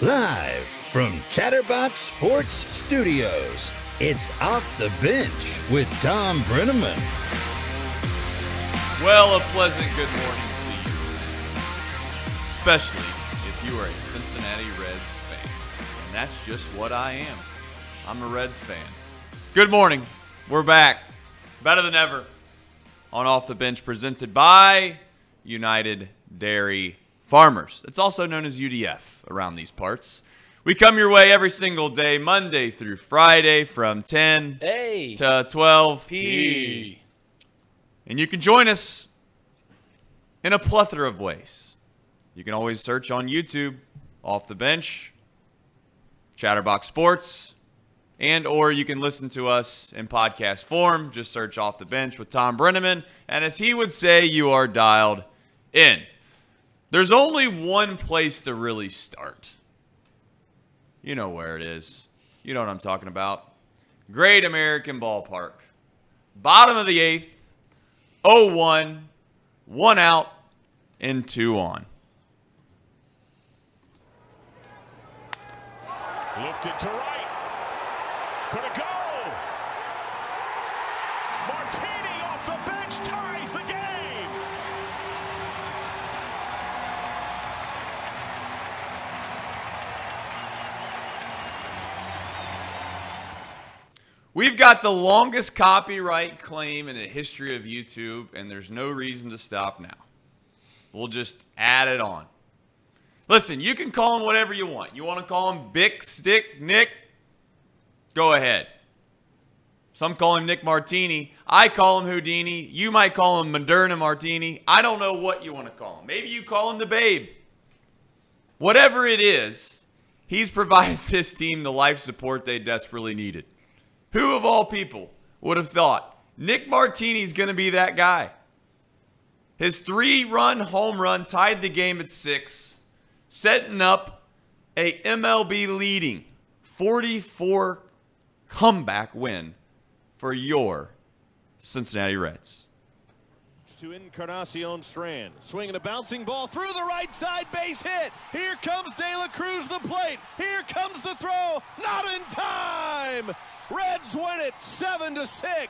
Live from Chatterbox Sports Studios, it's Off the Bench with Thom Brennaman. Well, a pleasant good morning to you, especially if you are a Cincinnati Reds fan. And that's just what I am. I'm a Reds fan. Good morning. We're back. Better than ever on Off the Bench, presented by United Dairy Farmers. It's also known as UDF around these parts. We come your way every single day, Monday through Friday from 10 Hey. to 12 p. And you can join us in a plethora of ways. You can always search on YouTube, Off the Bench, Chatterbox Sports, and or you can listen to us in podcast form. Just search Off the Bench with Thom Brennaman, and as he would say, you are dialed in. There's only one place to really start. You know where it is. You know what I'm talking about. Great American Ballpark. Bottom of the eighth, 0 1, one out, and two on. Lifted to right. Could it go? Martini off the bench ties the game. We've got the longest copyright claim in the history of YouTube, and there's no reason to stop now. We'll just add it on. Listen, you can call him whatever you want. You want to call him Big Stick Nick? Go ahead. Some call him Nick Martini. I call him Houdini. You might call him Moderna Martini. I don't know what you want to call him. Maybe you call him the Babe. Whatever it is, he's provided this team the life support they desperately needed. Who of all people would have thought Nick Martini's going to be that guy? His three run home run tied the game at six, setting up a MLB leading 44 comeback win for your Cincinnati Reds. To Encarnacion Strand. Swinging a bouncing ball through the right side base hit. Here comes De La Cruz the plate. Here comes the throw. Not in time. Reds win it 7 to 6.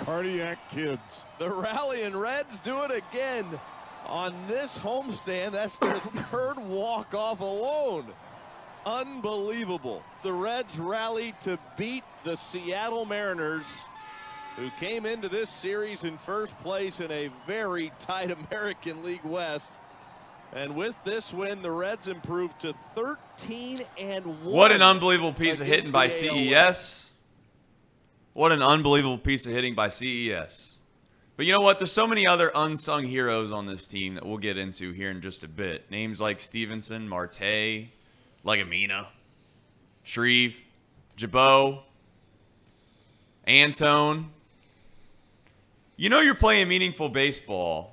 Cardiac kids. The rallying Reds do it again. On this homestand, that's their third walk-off alone. Unbelievable. The Reds rallied to beat the Seattle Mariners, who came into this series in first place in a very tight American League West. And with this win, the Reds improved to 13 and 1. What an unbelievable piece of hitting by the AL West. CES. What an unbelievable piece of hitting by CES. But you know what? There's so many other unsung heroes on this team that we'll get into here in just a bit. Names like Stephenson, Marte, Legumina, Shreve, Gibaut, Antone. You know you're playing meaningful baseball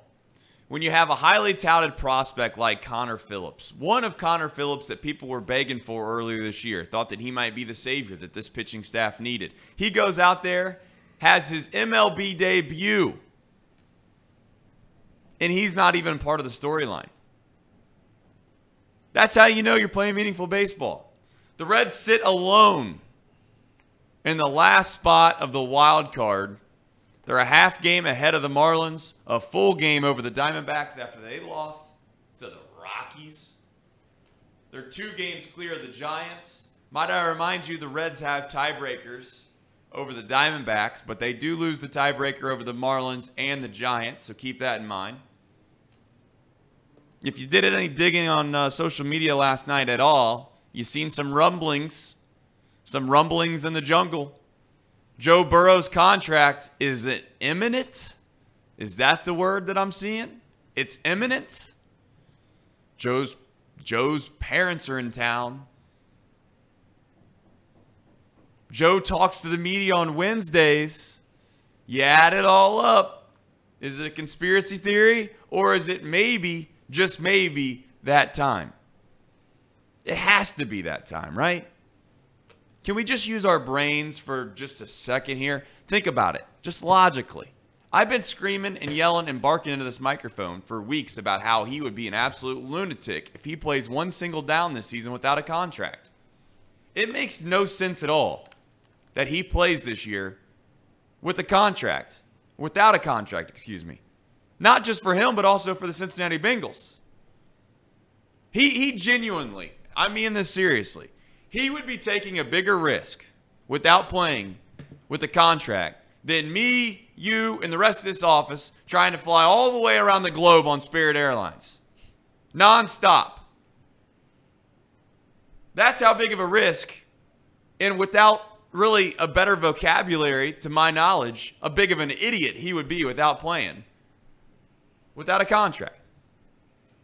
when you have a highly touted prospect like Connor Phillips, one of Connor Phillips that people were begging for earlier this year, thought that he might be the savior that this pitching staff needed. He goes out there, has his MLB debut, and he's not even part of the storyline. That's how you know you're playing meaningful baseball. The Reds sit alone in the last spot of the wild card. They're a half game ahead of the Marlins, a full game over the Diamondbacks after they lost to the Rockies. They're two games clear of the Giants. Might I remind you, the Reds have tiebreakers over the Diamondbacks, but they do lose the tiebreaker over the Marlins and the Giants, so keep that in mind. If you did any digging on uh, social media last night at all, you seen some rumblings, some rumblings in the jungle. Joe Burrow's contract is it imminent? Is that the word that I'm seeing? It's imminent. Joe's Joe's parents are in town. Joe talks to the media on Wednesdays. You add it all up. Is it a conspiracy theory or is it maybe, just maybe, that time? It has to be that time, right? Can we just use our brains for just a second here? Think about it, just logically. I've been screaming and yelling and barking into this microphone for weeks about how he would be an absolute lunatic if he plays one single down this season without a contract. It makes no sense at all that he plays this year with a contract, without a contract, excuse me. Not just for him, but also for the Cincinnati Bengals. He, he genuinely, I mean this seriously, he would be taking a bigger risk without playing with a contract than me, you, and the rest of this office trying to fly all the way around the globe on Spirit Airlines. Nonstop. That's how big of a risk, and without really a better vocabulary, to my knowledge, a big of an idiot he would be without playing, without a contract.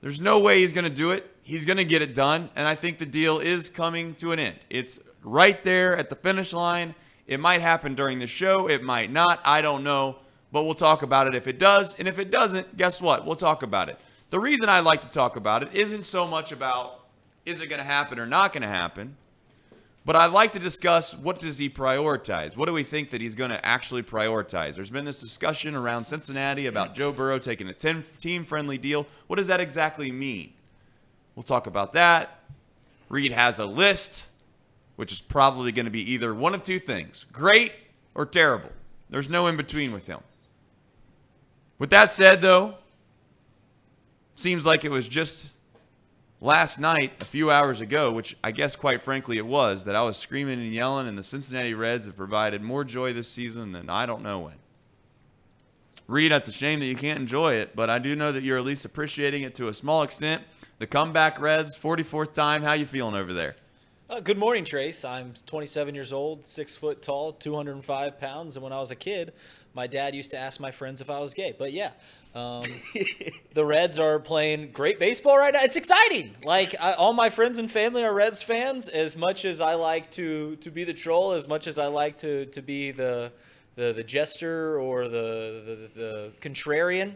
There's no way he's going to do it. He's going to get it done, and I think the deal is coming to an end. It's right there at the finish line. It might happen during the show, it might not. I don't know, but we'll talk about it if it does. And if it doesn't, guess what? We'll talk about it. The reason I like to talk about it isn't so much about is it going to happen or not going to happen, but I'd like to discuss what does he prioritize? What do we think that he's going to actually prioritize? There's been this discussion around Cincinnati about Joe Burrow taking a team-friendly deal. What does that exactly mean? We'll talk about that. Reed has a list which is probably going to be either one of two things great or terrible. There's no in between with him. With that said, though, seems like it was just last night, a few hours ago, which I guess quite frankly it was, that I was screaming and yelling, and the Cincinnati Reds have provided more joy this season than I don't know when. Reed, that's a shame that you can't enjoy it, but I do know that you're at least appreciating it to a small extent. The comeback Reds, 44th time. How you feeling over there? Uh, good morning, Trace. I'm 27 years old, six foot tall, 205 pounds, and when I was a kid, my dad used to ask my friends if I was gay. But yeah, um, the Reds are playing great baseball right now. It's exciting. Like I, all my friends and family are Reds fans. As much as I like to to be the troll, as much as I like to to be the the, the jester or the, the the contrarian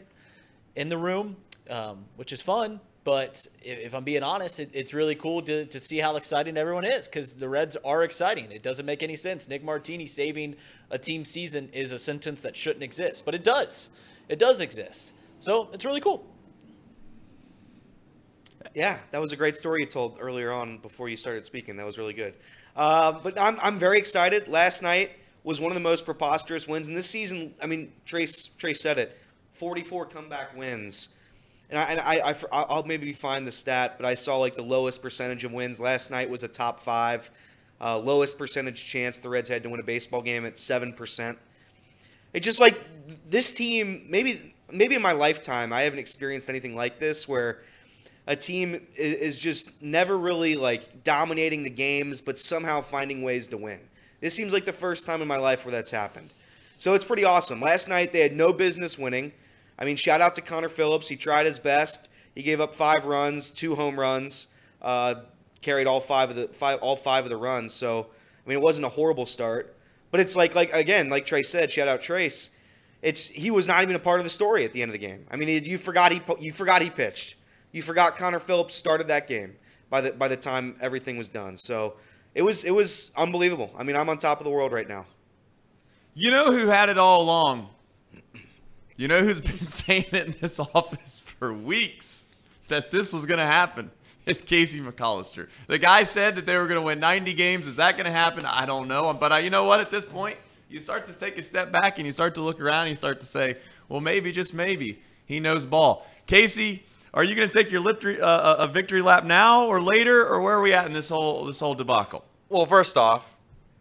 in the room, um, which is fun. But if, I'm being honest, it, it's really cool to, to see how exciting everyone is because the Reds are exciting. It doesn't make any sense. Nick Martini saving a team season is a sentence that shouldn't exist, but it does. It does exist. So it's really cool. Yeah, that was a great story you told earlier on before you started speaking. That was really good. Uh, but I'm, I'm very excited. Last night was one of the most preposterous wins in this season. I mean, Trace Trace said it, 44 comeback wins and I, and I, I I'll maybe find the stat, but I saw like the lowest percentage of wins last night was a top five, uh, lowest percentage chance the Reds had to win a baseball game at seven percent. It's just like this team. Maybe maybe in my lifetime I haven't experienced anything like this where a team is just never really like dominating the games, but somehow finding ways to win. This seems like the first time in my life where that's happened. So it's pretty awesome. Last night they had no business winning. I mean, shout out to Connor Phillips. He tried his best. He gave up five runs, two home runs, uh, carried all five of the five all five of the runs. So I mean, it wasn't a horrible start. But it's like like again, like Trace said, shout out Trace. It's he was not even a part of the story at the end of the game. I mean, you forgot he you forgot he pitched. You forgot Connor Phillips started that game by the by the time everything was done. So it was it was unbelievable. I mean, I'm on top of the world right now. You know who had it all along? You know who's been saying it in this office for weeks that this was going to happen? It's Casey McAllister. The guy said that they were going to win 90 games. Is that going to happen? I don't know. But I, you know what? At this point, you start to take a step back and you start to look around and you start to say, well, maybe, just maybe, he knows ball. Casey, are you going to take your victory, uh, a victory lap now or later, or where are we at in this whole this whole debacle? Well, first off,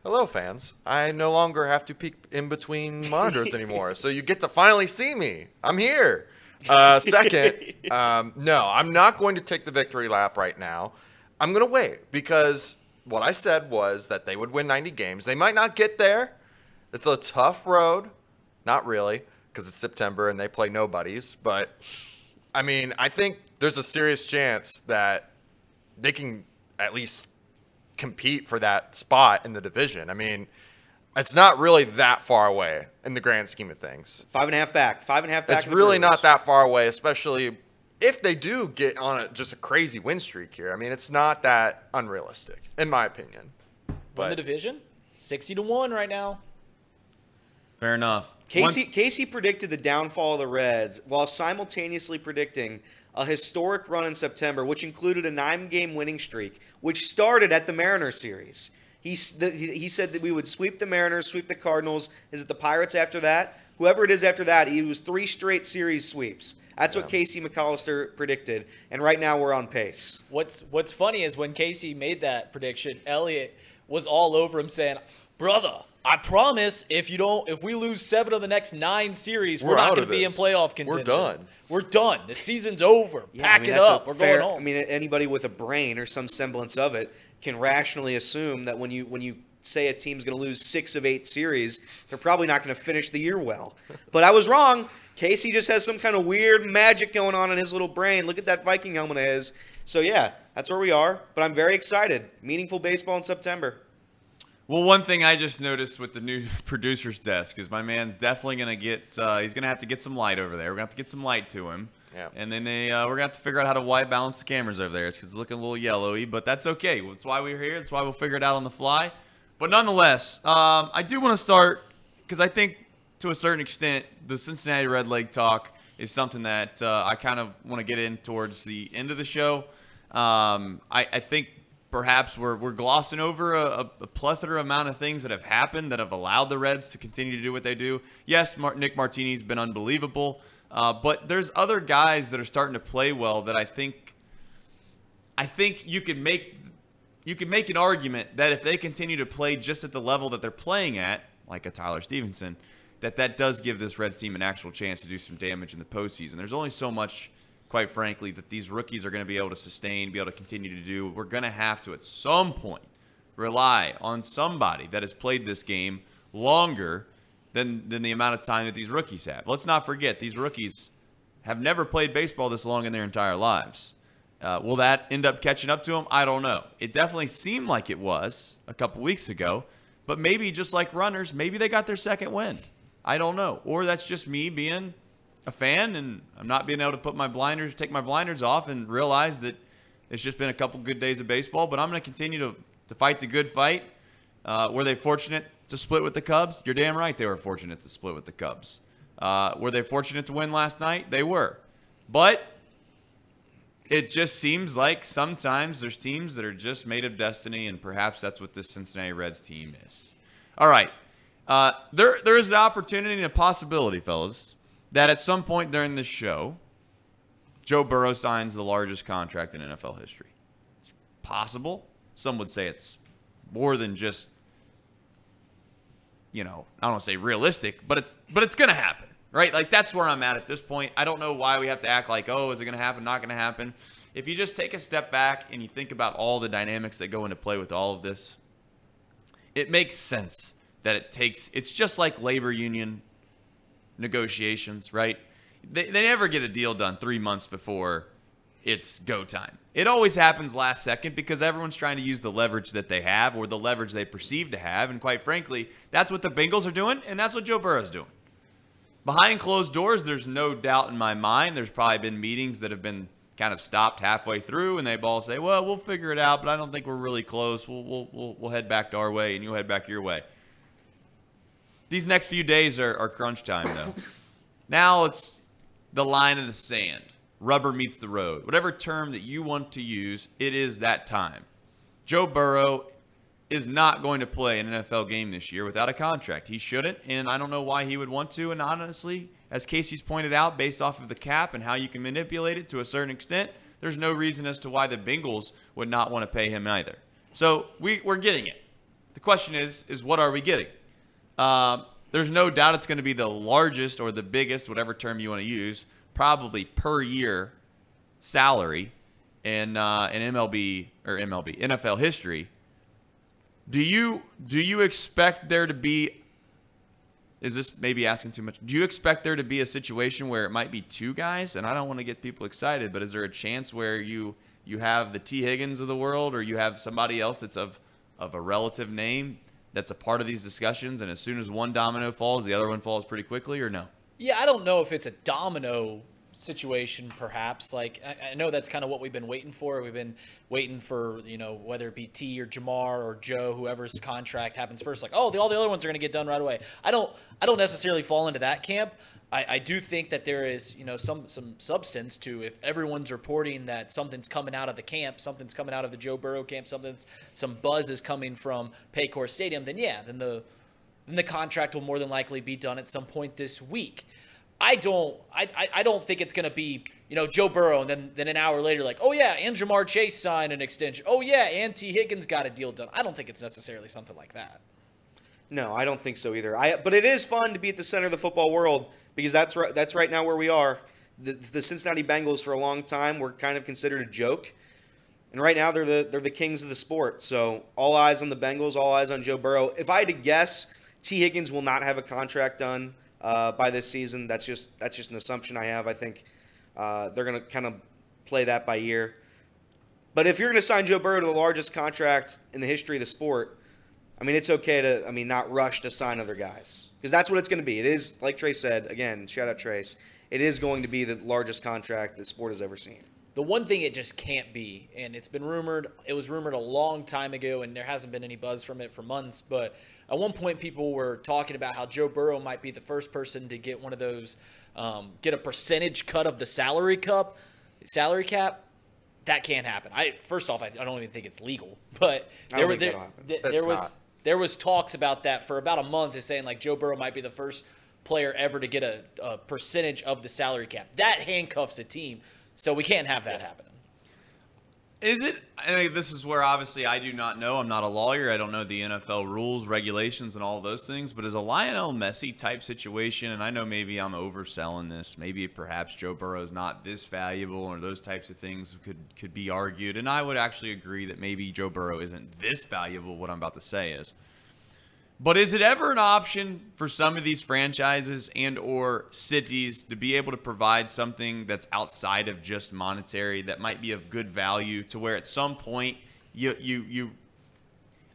hello fans. I no longer have to peek in between monitors anymore so you get to finally see me. I'm here. Uh, second um, no i'm not going to take the victory lap right now. I'm going to wait because what i said was that they would win 90 games. They might not get there. It's a tough road. Not really because it's september and they play nobodies but i mean i think there's a serious chance that they can at least compete for that spot in the division. I mean, it's not really that far away in the grand scheme of things. Five and a half back. Five and a half back. It's really not that far away, especially if they do get on a, just a crazy win streak here. I mean, it's not that unrealistic, in my opinion. But Win the division, sixty to one right now. Fair enough. Casey One- Casey predicted the downfall of the Reds while simultaneously predicting a historic run in September, which included a nine-game winning streak, which started at the Mariners series. He the, he he said that we would sweep the Mariners, sweep the Cardinals. Is it the Pirates after that? Whoever it is after that, he was three straight series sweeps. That's what Casey McAllister predicted, and right now we're on pace. What's What's funny is when Casey made that prediction, Elliot was all over him saying, "Brother, I promise if you don't, if we lose seven of the next nine series, we're, We're not gonna be in playoff contention. We're done. We're done. The season's over. Yeah, Pack I mean, it up. We're fair- going home." I mean, anybody with a brain or some semblance of it can rationally assume that when you when you say a team's going to lose six of eight series, they're probably not going to finish the year well. But I was wrong. Casey just has some kind of weird magic going on in his little brain. Look at that Viking helmet of his. So yeah, that's where we are. But I'm very excited. Meaningful baseball in September. Well, one thing I just noticed with the new producer's desk is my man's definitely going to get. Uh, he's going to have to get some light over there. We're going to have to get some light to him. Yeah. And then they, uh, we're going to have to figure out how to white balance the cameras over there because it's looking a little yellowy, but that's okay. That's why we're here. That's why we'll figure it out on the fly. But nonetheless, um, I do want to start because I think to a certain extent the Cincinnati Red Leg talk is something that uh, I kind of want to get in towards the end of the show. Um, I, I think perhaps we're, we're glossing over a, a plethora amount of things that have happened that have allowed the Reds to continue to do what they do. Yes, Mar- Nick Martini's been unbelievable, uh, but there's other guys that are starting to play well that I think I think you could make you could make an argument that if they continue to play just at the level that they're playing at, like a Tyler Stephenson, that that does give this Reds team an actual chance to do some damage in the postseason. There's only so much, quite frankly, that these rookies are going to be able to sustain, be able to continue to do. We're going to have to, at some point, rely on somebody that has played this game longer than than the amount of time that these rookies have. Let's not forget these rookies have never played baseball this long in their entire lives. Uh, will that end up catching up to them? I don't know. It definitely seemed like it was a couple weeks ago, but maybe just like runners, maybe they got their second wind. I don't know. Or that's just me being a fan and I'm not being able to put my blinders, take my blinders off and realize that it's just been a couple good days of baseball, but I'm going to continue to, to fight the good fight. Uh, were they fortunate to split with the Cubs? You're damn right they were fortunate to split with the Cubs. Uh, were they fortunate to win last night? They were. But it just seems like sometimes there's teams that are just made of destiny, and perhaps that's what this Cincinnati Reds team is. All right. Uh, there, there is an opportunity and a possibility, fellas, that at some point during this show, Joe Burrow signs the largest contract in NFL history. It's possible. Some would say it's more than just, you know, I don't want to say realistic, but it's but it's gonna happen, right? Like that's where I'm at at this point. I don't know why we have to act like, oh, is it gonna happen? Not gonna happen. If you just take a step back and you think about all the dynamics that go into play with all of this, it makes sense that it takes. It's just like labor union negotiations, right? They, they never get a deal done three months before it's go time. It always happens last second because everyone's trying to use the leverage that they have or the leverage they perceive to have. And quite frankly, that's what the Bengals are doing, and that's what Joe Burrow's doing. Behind closed doors, there's no doubt in my mind. There's probably been meetings that have been kind of stopped halfway through, and they all say, "Well, we'll figure it out, but I don't think we're really close. We'll we'll we'll, we'll head back to our way, and you'll head back your way." These next few days are, are crunch time, though. now it's the line in the sand. Rubber meets the road. Whatever term that you want to use, it is that time. Joe Burrow is not going to play an NFL game this year without a contract. He shouldn't, and I don't know why he would want to. And honestly, as Casey's pointed out, based off of the cap and how you can manipulate it to a certain extent, there's no reason as to why the Bengals would not want to pay him either. So we, we're getting it. The question is, is what are we getting? Um, there's no doubt it's going to be the largest or the biggest, whatever term you want to use, probably per year salary in uh, in MLB or MLB NFL history. Do you do you expect there to be? Is this maybe asking too much? Do you expect there to be a situation where it might be two guys? And I don't want to get people excited, but is there a chance where you you have the Tee Higgins of the world, or you have somebody else that's of of a relative name that's a part of these discussions, and as soon as one domino falls, the other one falls pretty quickly, or no? Yeah, I don't know if it's a domino situation, perhaps. Like I, I know that's kind of what we've been waiting for. We've been waiting for you know whether it be Tee or Ja'Marr or Joe, whoever's contract happens first. Like oh, the, all the other ones are going to get done right away. I don't I don't necessarily fall into that camp. I, I do think that there is you know some some substance to if everyone's reporting that something's coming out of the camp, something's coming out of the Joe Burrow camp, something's some buzz is coming from Paycor Stadium. Then yeah, then the then the contract will more than likely be done at some point this week. I don't I, I, don't think it's gonna be, you know, Joe Burrow and then then an hour later, like, oh yeah, and Ja'Marr Chase signed an extension. Oh yeah, and Tee Higgins got a deal done. I don't think it's necessarily something like that. No, I don't think so either. I but it is fun to be at the center of the football world because that's right that's right now where we are. The, the Cincinnati Bengals for a long time were kind of considered a joke. And right now they're the they're the kings of the sport. So all eyes on the Bengals, all eyes on Joe Burrow. If I had to guess, Tee Higgins will not have a contract done uh, by this season. That's just that's just an assumption I have. I think uh, they're going to kind of play that by ear. But if you're going to sign Joe Burrow to the largest contract in the history of the sport, I mean, it's okay to I mean not rush to sign other guys because that's what it's going to be. It is like Trace said again. Shout out Trace. It is going to be the largest contract the sport has ever seen. The one thing it just can't be, and it's been rumored, it was rumored a long time ago, and there hasn't been any buzz from it for months. But at one point, people were talking about how Joe Burrow might be the first person to get one of those, um, get a percentage cut of the salary cup, salary cap. That can't happen. I first off, I, I don't even think it's legal. But there were there, that'll happen. there, That's there was not. there was talks about that for about a month, is saying like Joe Burrow might be the first player ever to get a, a percentage of the salary cap. That handcuffs a team, so we can't have that happen. Is it? This is where obviously I do not know. I'm not a lawyer. I don't know the NFL rules, regulations, and all those things. But is a Lionel Messi type situation, and I know maybe I'm overselling this. Maybe perhaps Joe Burrow is not this valuable, or those types of things could could be argued. And I would actually agree that maybe Joe Burrow isn't this valuable. What I'm about to say is. But is it ever an option for some of these franchises and or cities to be able to provide something that's outside of just monetary that might be of good value to where at some point you you you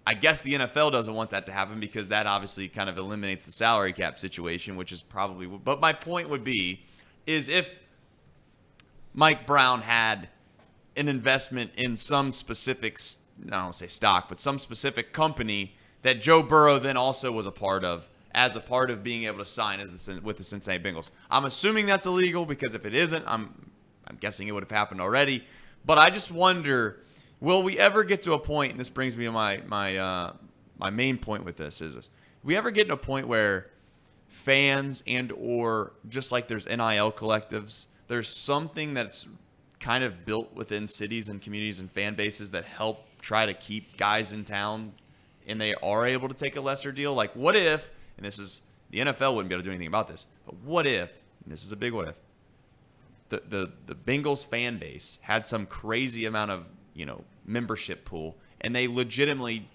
I guess the NFL doesn't want that to happen because that obviously kind of eliminates the salary cap situation, which is probably but my point would be is if Mike Brown had an investment in some specific, I don't want to say stock, but some specific company that Joe Burrow then also was a part of as a part of being able to sign as the, with the Cincinnati Bengals. I'm assuming that's illegal because if it isn't, I'm I'm guessing it would have happened already. But I just wonder, will we ever get to a point? And this brings me to my my uh, my main point with this is this: we ever get to a point where fans and or just like there's NIL collectives, there's something that's kind of built within cities and communities and fan bases that help try to keep guys in town and they are able to take a lesser deal. Like what if, and this is the NFL wouldn't be able to do anything about this, but what if, this is a big what if, the, the, the Bengals fan base had some crazy amount of, you know, membership pool and they legitimately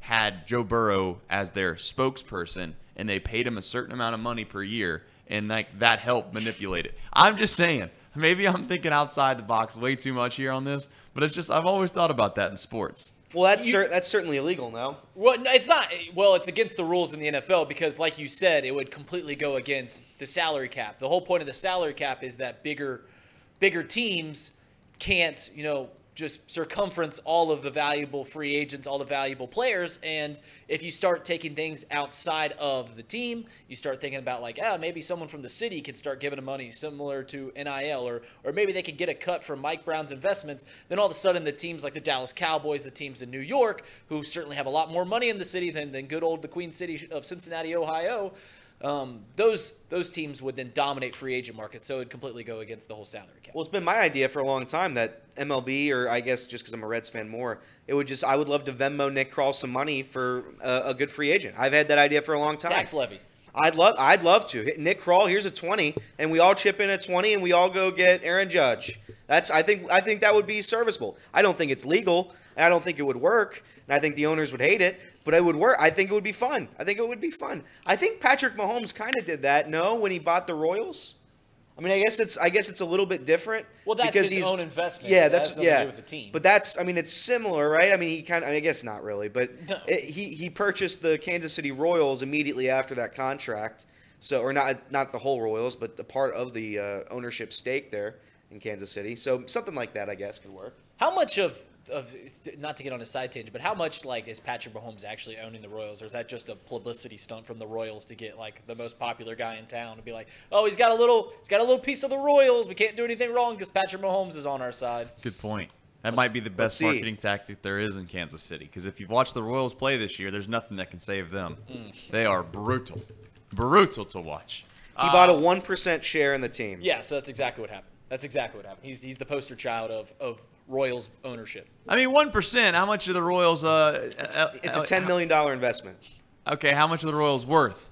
had Joe Burrow as their spokesperson and they paid him a certain amount of money per year and like that helped manipulate it. I'm just saying, maybe I'm thinking outside the box way too much here on this, but it's just I've always thought about that in sports. Well, that's cer- that's certainly illegal now. Well, no, it's not. Well, it's against the rules in the NFL because, like you said, it would completely go against the salary cap. The whole point of the salary cap is that bigger, bigger teams can't, you know, just circumference all of the valuable free agents, all the valuable players. And if you start taking things outside of the team, you start thinking about like, ah, maybe someone from the city can start giving them money similar to NIL, or or maybe they could get a cut from Mike Brown's investments. Then all of a sudden, the teams like the Dallas Cowboys, the teams in New York, who certainly have a lot more money in the city than, than good old the Queen City of Cincinnati, Ohio. Um, those those teams would then dominate free agent market, so it would completely go against the whole salary cap. Well, it's been my idea for a long time that MLB, or I guess just because I'm a Reds fan more, it would just I would love to Venmo Nick Krall some money for a, a good free agent. I've had that idea for a long time. Tax levy. I'd love I'd love to. Hit Nick Krall, here's a 20 and we all chip in a 20 and we all go get Aaron Judge. That's I think I think that would be serviceable. I don't think it's legal and I don't think it would work and I think the owners would hate it, but it would work. I think it would be fun. I think it would be fun. I think Patrick Mahomes kind of did that, no, when he bought the Royals. I mean, I guess it's I guess it's a little bit different. Well, that's because his he's- own investment. Yeah, That that's to yeah. do with the team. But that's I mean, it's similar, right? I mean, he kind of I guess not really, but No. it, he he purchased the Kansas City Royals immediately after that contract. So, or not not the whole Royals, but the part of the uh, ownership stake there in Kansas City. So something like that, I guess, could work. How much of of not to get on a side tangent, but how much like is Patrick Mahomes actually owning the Royals, or is that just a publicity stunt from the Royals to get like the most popular guy in town to be like, oh, he's got a little, he's got a little piece of the Royals. We can't do anything wrong because Patrick Mahomes is on our side. Good point. That might be the best marketing tactic there is in Kansas City. Because if you've watched the Royals play this year, there's nothing that can save them. Mm. They are brutal, brutal to watch. He bought a uh, one percent share in the team. Yeah, so that's exactly what happened. That's exactly what happened. He's he's the poster child of of Royals ownership. I mean, one percent. How much of the Royals? Uh, It's, uh, it's a uh, ten million dollar investment. Okay, how much of the Royals worth?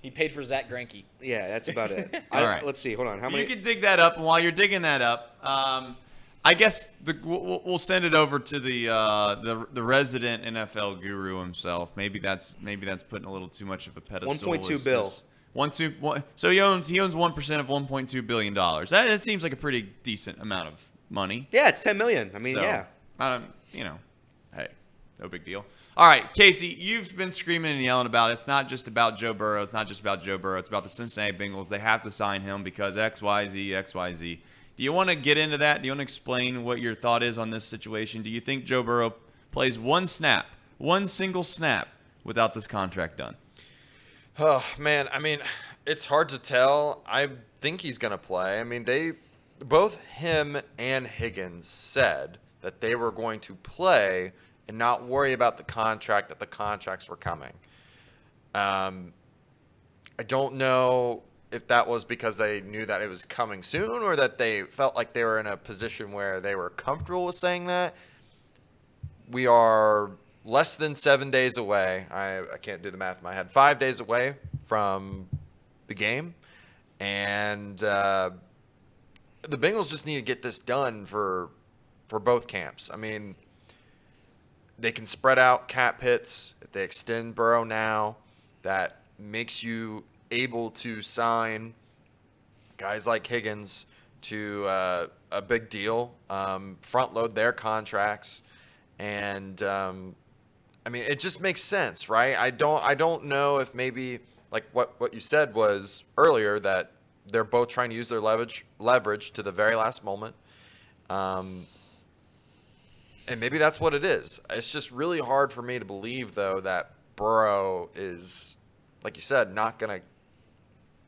He paid for Zack Greinke. Yeah, that's about it. I, All right. Let's see. Hold on. How many? You can dig that up, and while you're digging that up, um, I guess the, we'll, we'll send it over to the uh, the the resident NFL guru himself. Maybe that's maybe that's putting a little too much of a pedestal. 1.2 bill. it's One two one. So he owns he owns one percent of 1.2 billion dollars. That, that seems like a pretty decent amount of money. yeah, it's ten million. I mean, So, yeah. Um, you know, hey, no big deal. All right, Casey, you've been screaming and yelling about it. It's not just about Joe Burrow. It's not just about Joe Burrow. It's about the Cincinnati Bengals. They have to sign him because X, Y, Z, X, Y, Z. Do you want to get into that? Do you want to explain what your thought is on this situation? Do you think Joe Burrow plays one snap, one single snap, without this contract done? Oh man, I mean, it's hard to tell. I think he's gonna play. I mean, they both him and Higgins said that they were going to play and not worry about the contract. That the contracts were coming. Um, I don't know if that was because they knew that it was coming soon, or that they felt like they were in a position where they were comfortable with saying that. We are less than seven days away. I, I can't do the math in my head. Five days away from the game. And uh, the Bengals just need to get this done for for both camps. I mean, they can spread out cap hits if they extend Burrow now. That makes you able to sign guys like Higgins to uh, a big deal, um, front load their contracts, and um, I mean it just makes sense, right? I don't I don't know if maybe like what what you said was earlier that they're both trying to use their leverage leverage to the very last moment. Um, and maybe that's what it is. It's just really hard for me to believe, though, that Burrow is, like you said, not going to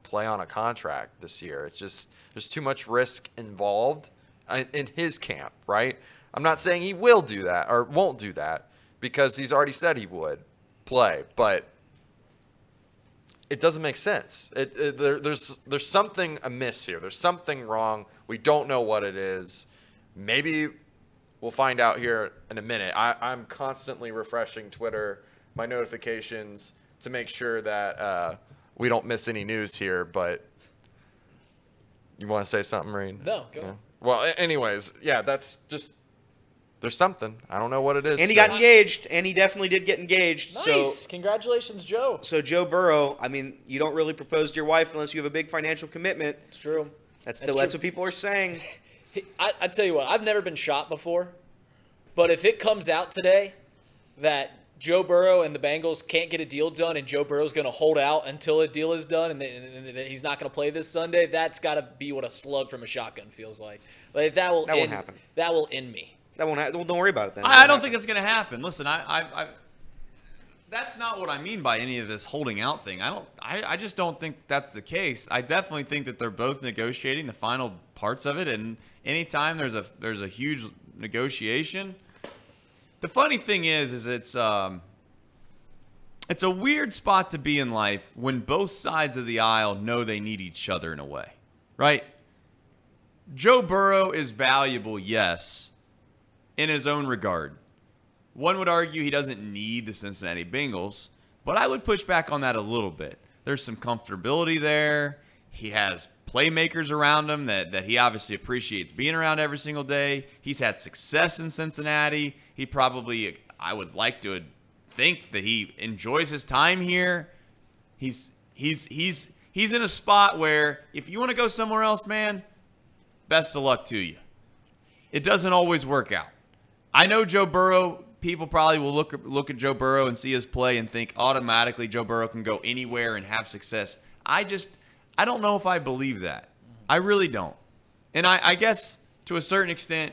play on a contract this year. It's just there's too much risk involved in, in his camp, right? I'm not saying he will do that or won't do that because he's already said he would play, but it doesn't make sense. It, it there, there's there's something amiss here. There's something wrong. We don't know what it is. Maybe we'll find out here in a minute. I, I'm constantly refreshing Twitter, my notifications to make sure that uh, we don't miss any news here. But you want to say something, Marine? No, go. Yeah. Well, anyways, yeah, that's just there's something. I don't know what it is. And he got engaged, and he definitely did get engaged. Nice. So, Congratulations, Joe. so Joe Burrow. I mean, you don't really propose to your wife unless you have a big financial commitment. It's true. That's That's the, that's true. what people are saying. I, I tell you what, I've never been shot before, but if it comes out today that Joe Burrow and the Bengals can't get a deal done, and Joe Burrow's going to hold out until a deal is done, and, th- and th- he's not going to play this Sunday, that's got to be what a slug from a shotgun feels like. Like that will That won't end, happen. That will end me. That won't. Ha- well, don't worry about it then. I, I don't happen. think it's going to happen. Listen, I, I, I, that's not what I mean by any of this holding out thing. I don't. I, I just don't think that's the case. I definitely think that they're both negotiating the final parts of it, and anytime there's a there's a huge negotiation. The funny thing is, is it's um, it's a weird spot to be in life when both sides of the aisle know they need each other in a way, right? Joe Burrow is valuable, yes, in his own regard. One would argue he doesn't need the Cincinnati Bengals, but I would push back on that a little bit. There's some comfortability there. He has playmakers around him that, that he obviously appreciates being around every single day. He's had success in Cincinnati. He probably, I would like to think that he enjoys his time here. He's he's he's he's in a spot where if you want to go somewhere else, man, best of luck to you. It doesn't always work out. I know Joe Burrow. People probably will look look at Joe Burrow and see his play and think automatically Joe Burrow can go anywhere and have success. I just, I don't know if I believe that. I really don't. And I, I guess to a certain extent,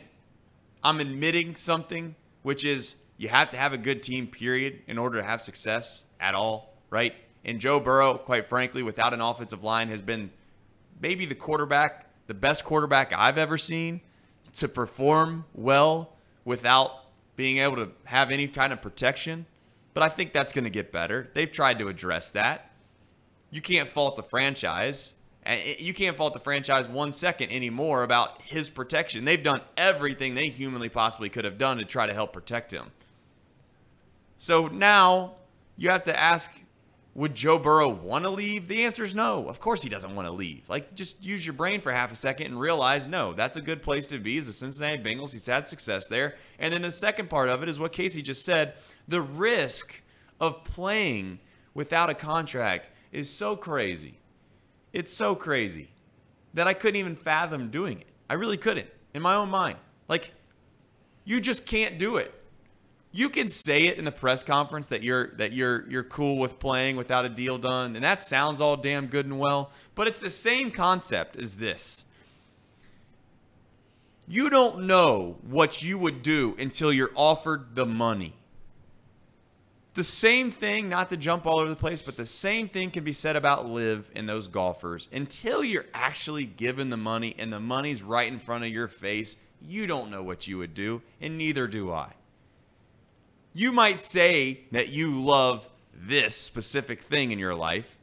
I'm admitting something, which is you have to have a good team, period, in order to have success at all, right? And Joe Burrow, quite frankly, without an offensive line, has been maybe the quarterback, the best quarterback I've ever seen to perform well without being able to have any kind of protection. But I think that's going to get better. They've tried to address that. You can't fault the franchise. And you can't fault the franchise one second anymore about his protection. They've done everything they humanly possibly could have done to try to help protect him. So now you have to ask would Joe Burrow want to leave? The answer is no. Of course he doesn't want to leave. Like, just use your brain for half a second and realize, no, that's a good place to be as the Cincinnati Bengals. He's had success there. And then the second part of it is what Casey just said. The risk of playing without a contract is so crazy. It's so crazy that I couldn't even fathom doing it. I really couldn't in my own mind. Like, you just can't do it you can say it in the press conference that you're that you're you're cool with playing without a deal done and that sounds all damn good and well but it's the same concept as this. You don't know what you would do until you're offered the money. The same thing not to jump all over the place but the same thing can be said about LIV and those golfers. Until you're actually given the money and the money's right in front of your face you don't know what you would do and neither do i you might say that you love this specific thing in your life.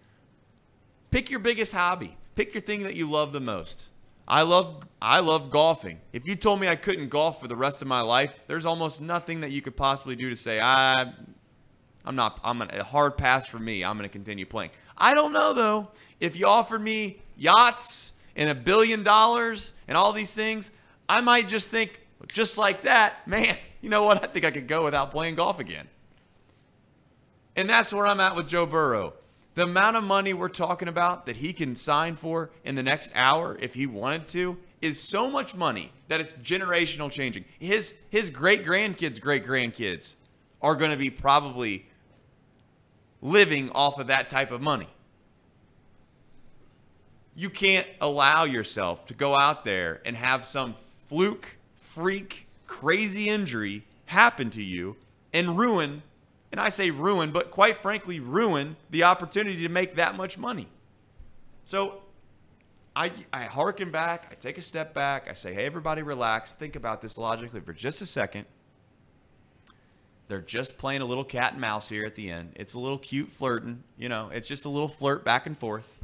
Pick your biggest hobby. Pick your thing that you love the most. I love I love golfing. If you told me I couldn't golf for the rest of my life, there's almost nothing that you could possibly do to say I I'm not I'm a hard pass for me. I'm going to continue playing. I don't know though. If you offered me yachts and a billion dollars and all these things, I might just think just like that, man, you know what? I think I could go without playing golf again. And that's where I'm at with Joe Burrow. The amount of money we're talking about that he can sign for in the next hour if he wanted to is so much money that it's generational changing. His his great grandkids, great grandkids are going to be probably living off of that type of money. You can't allow yourself to go out there and have some fluke, freak, crazy injury happen to you and ruin, and I say ruin, but quite frankly, ruin the opportunity to make that much money. So I, I harken back, I take a step back, I say, hey, everybody relax, think about this logically for just a second. They're just playing a little cat and mouse here at the end. It's a little cute flirting, you know, it's just a little flirt back and forth.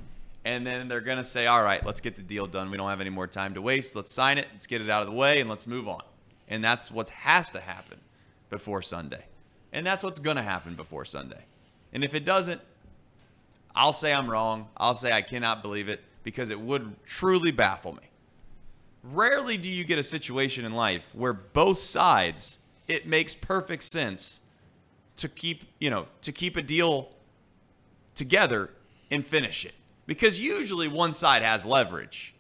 And then they're going to say, all right, let's get the deal done. We don't have any more time to waste. Let's sign it, let's get it out of the way, and let's move on. And that's what has to happen before Sunday. And that's what's going to happen before Sunday. And if it doesn't, I'll say I'm wrong. I'll say I cannot believe it because it would truly baffle me. Rarely do you get a situation in life where both sides it makes perfect sense to keep, you know, to keep a deal together and finish it. Because usually one side has leverage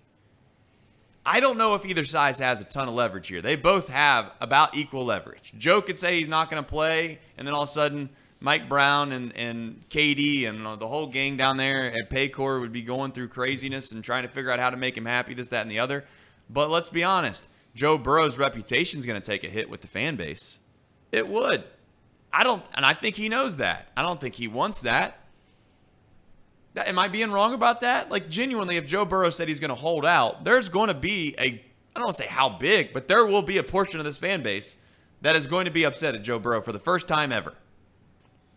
I don't know if either side has a ton of leverage here. They both have about equal leverage. Joe could say he's not going to play, and then all of a sudden, Mike Brown and, and KD and the whole gang down there at Paycor would be going through craziness and trying to figure out how to make him happy, this, that, and the other. But let's be honest Joe Burrow's reputation is going to take a hit with the fan base. It would. I don't, and I think he knows that. I don't think he wants that. Am I being wrong about that? Like, genuinely, if Joe Burrow said he's going to hold out, there's going to be a, I don't want to say how big, but there will be a portion of this fan base that is going to be upset at Joe Burrow for the first time ever.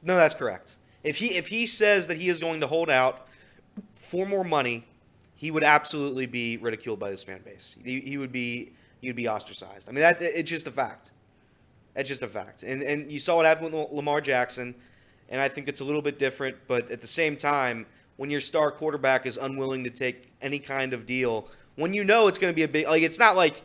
No, that's correct. If he if he says that he is going to hold out for more money, he would absolutely be ridiculed by this fan base. He, he would be he would be ostracized. I mean, that it's just a fact. That's just a fact. And and you saw what happened with Lamar Jackson, and I think it's a little bit different. But at the same time, when your star quarterback is unwilling to take any kind of deal when you know it's going to be a big like it's not like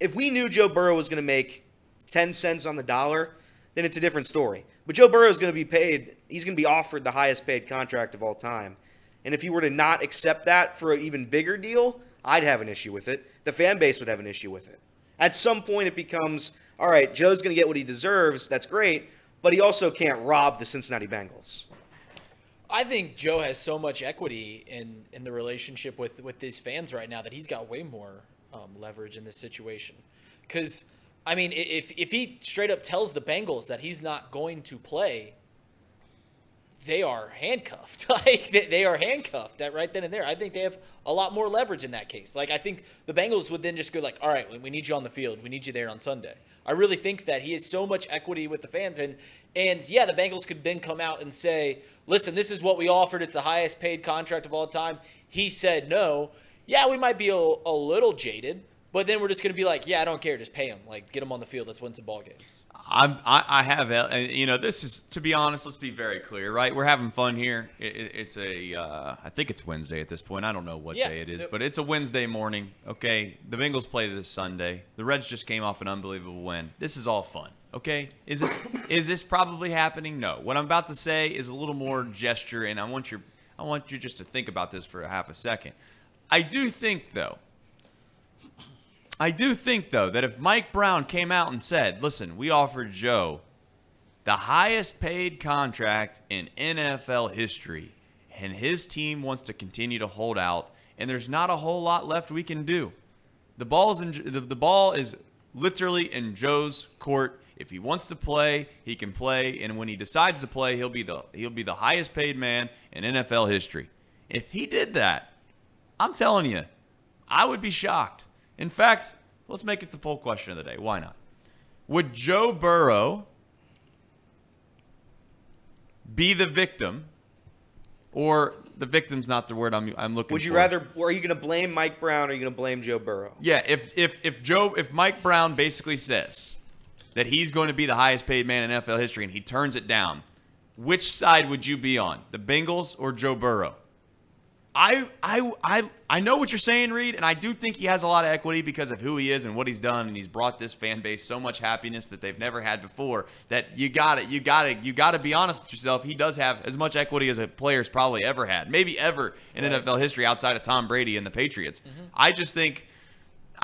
if we knew Joe Burrow was going to make 10 cents on the dollar, then it's a different story. But Joe Burrow is going to be paid, he's going to be offered the highest paid contract of all time. And if he were to not accept that for an even bigger deal, I'd have an issue with it. The fan base would have an issue with it. At some point, it becomes all right, Joe's going to get what he deserves. That's great. But he also can't rob the Cincinnati Bengals. I think Joe has so much equity in in the relationship with with these fans right now that he's got way more um, leverage in this situation. Because I mean, if if he straight up tells the Bengals that he's not going to play, they are handcuffed. like they, are handcuffed that right then and there. I think they have a lot more leverage in that case. Like I think the Bengals would then just go like, "All right, we- we need you on the field. We need you there on Sunday." I really think that he has so much equity with the fans and and yeah, the Bengals could then come out and say, "Listen, this is what we offered. It's the highest paid contract of all time." He said no. Yeah, we might be a, a little jaded, but then we're just going to be like, "Yeah, I don't care. Just pay him. Like get him on the field. Let's win some ball games." I'm, I, I have, uh, you know, this is to be honest. Let's be very clear, right? We're having fun here. It, it, it's a, uh, I think it's Wednesday at this point. I don't know what Yeah. day it is, but it's a Wednesday morning. Okay, the Bengals play this Sunday. The Reds just came off an unbelievable win. This is all fun. Okay, is this is this probably happening? No. What I'm about to say is a little more gesture, and I want your, I want you just to think about this for a half a second. I do think though. I do think, though, that if Mike Brown came out and said, listen, we offered Joe the highest paid contract in NFL history, and his team wants to continue to hold out, and there's not a whole lot left we can do. The ball's in, the, the ball is literally in Joe's court. If he wants to play, he can play, and when he decides to play, he'll be the he'll be the highest paid man in NFL history. If he did that, I'm telling you, I would be shocked. In fact, let's make it the poll question of the day. Why not? Would Joe Burrow be the victim, or the victim's not the word I'm, I'm looking for. Would you for. rather? Are you going to blame Mike Brown? or Are you going to blame Joe Burrow? Yeah, if if if Joe if Mike Brown basically says that he's going to be the highest paid man in NFL history and he turns it down, which side would you be on? The Bengals or Joe Burrow? I I I I know what you're saying, Reed, and I do think he has a lot of equity because of who he is and what he's done, and he's brought this fan base so much happiness that they've never had before. That you got it, you got it, you got to be honest with yourself. He does have as much equity as a player's probably ever had, maybe ever in NFL history outside of Tom Brady and the Patriots. Mm-hmm. I just think.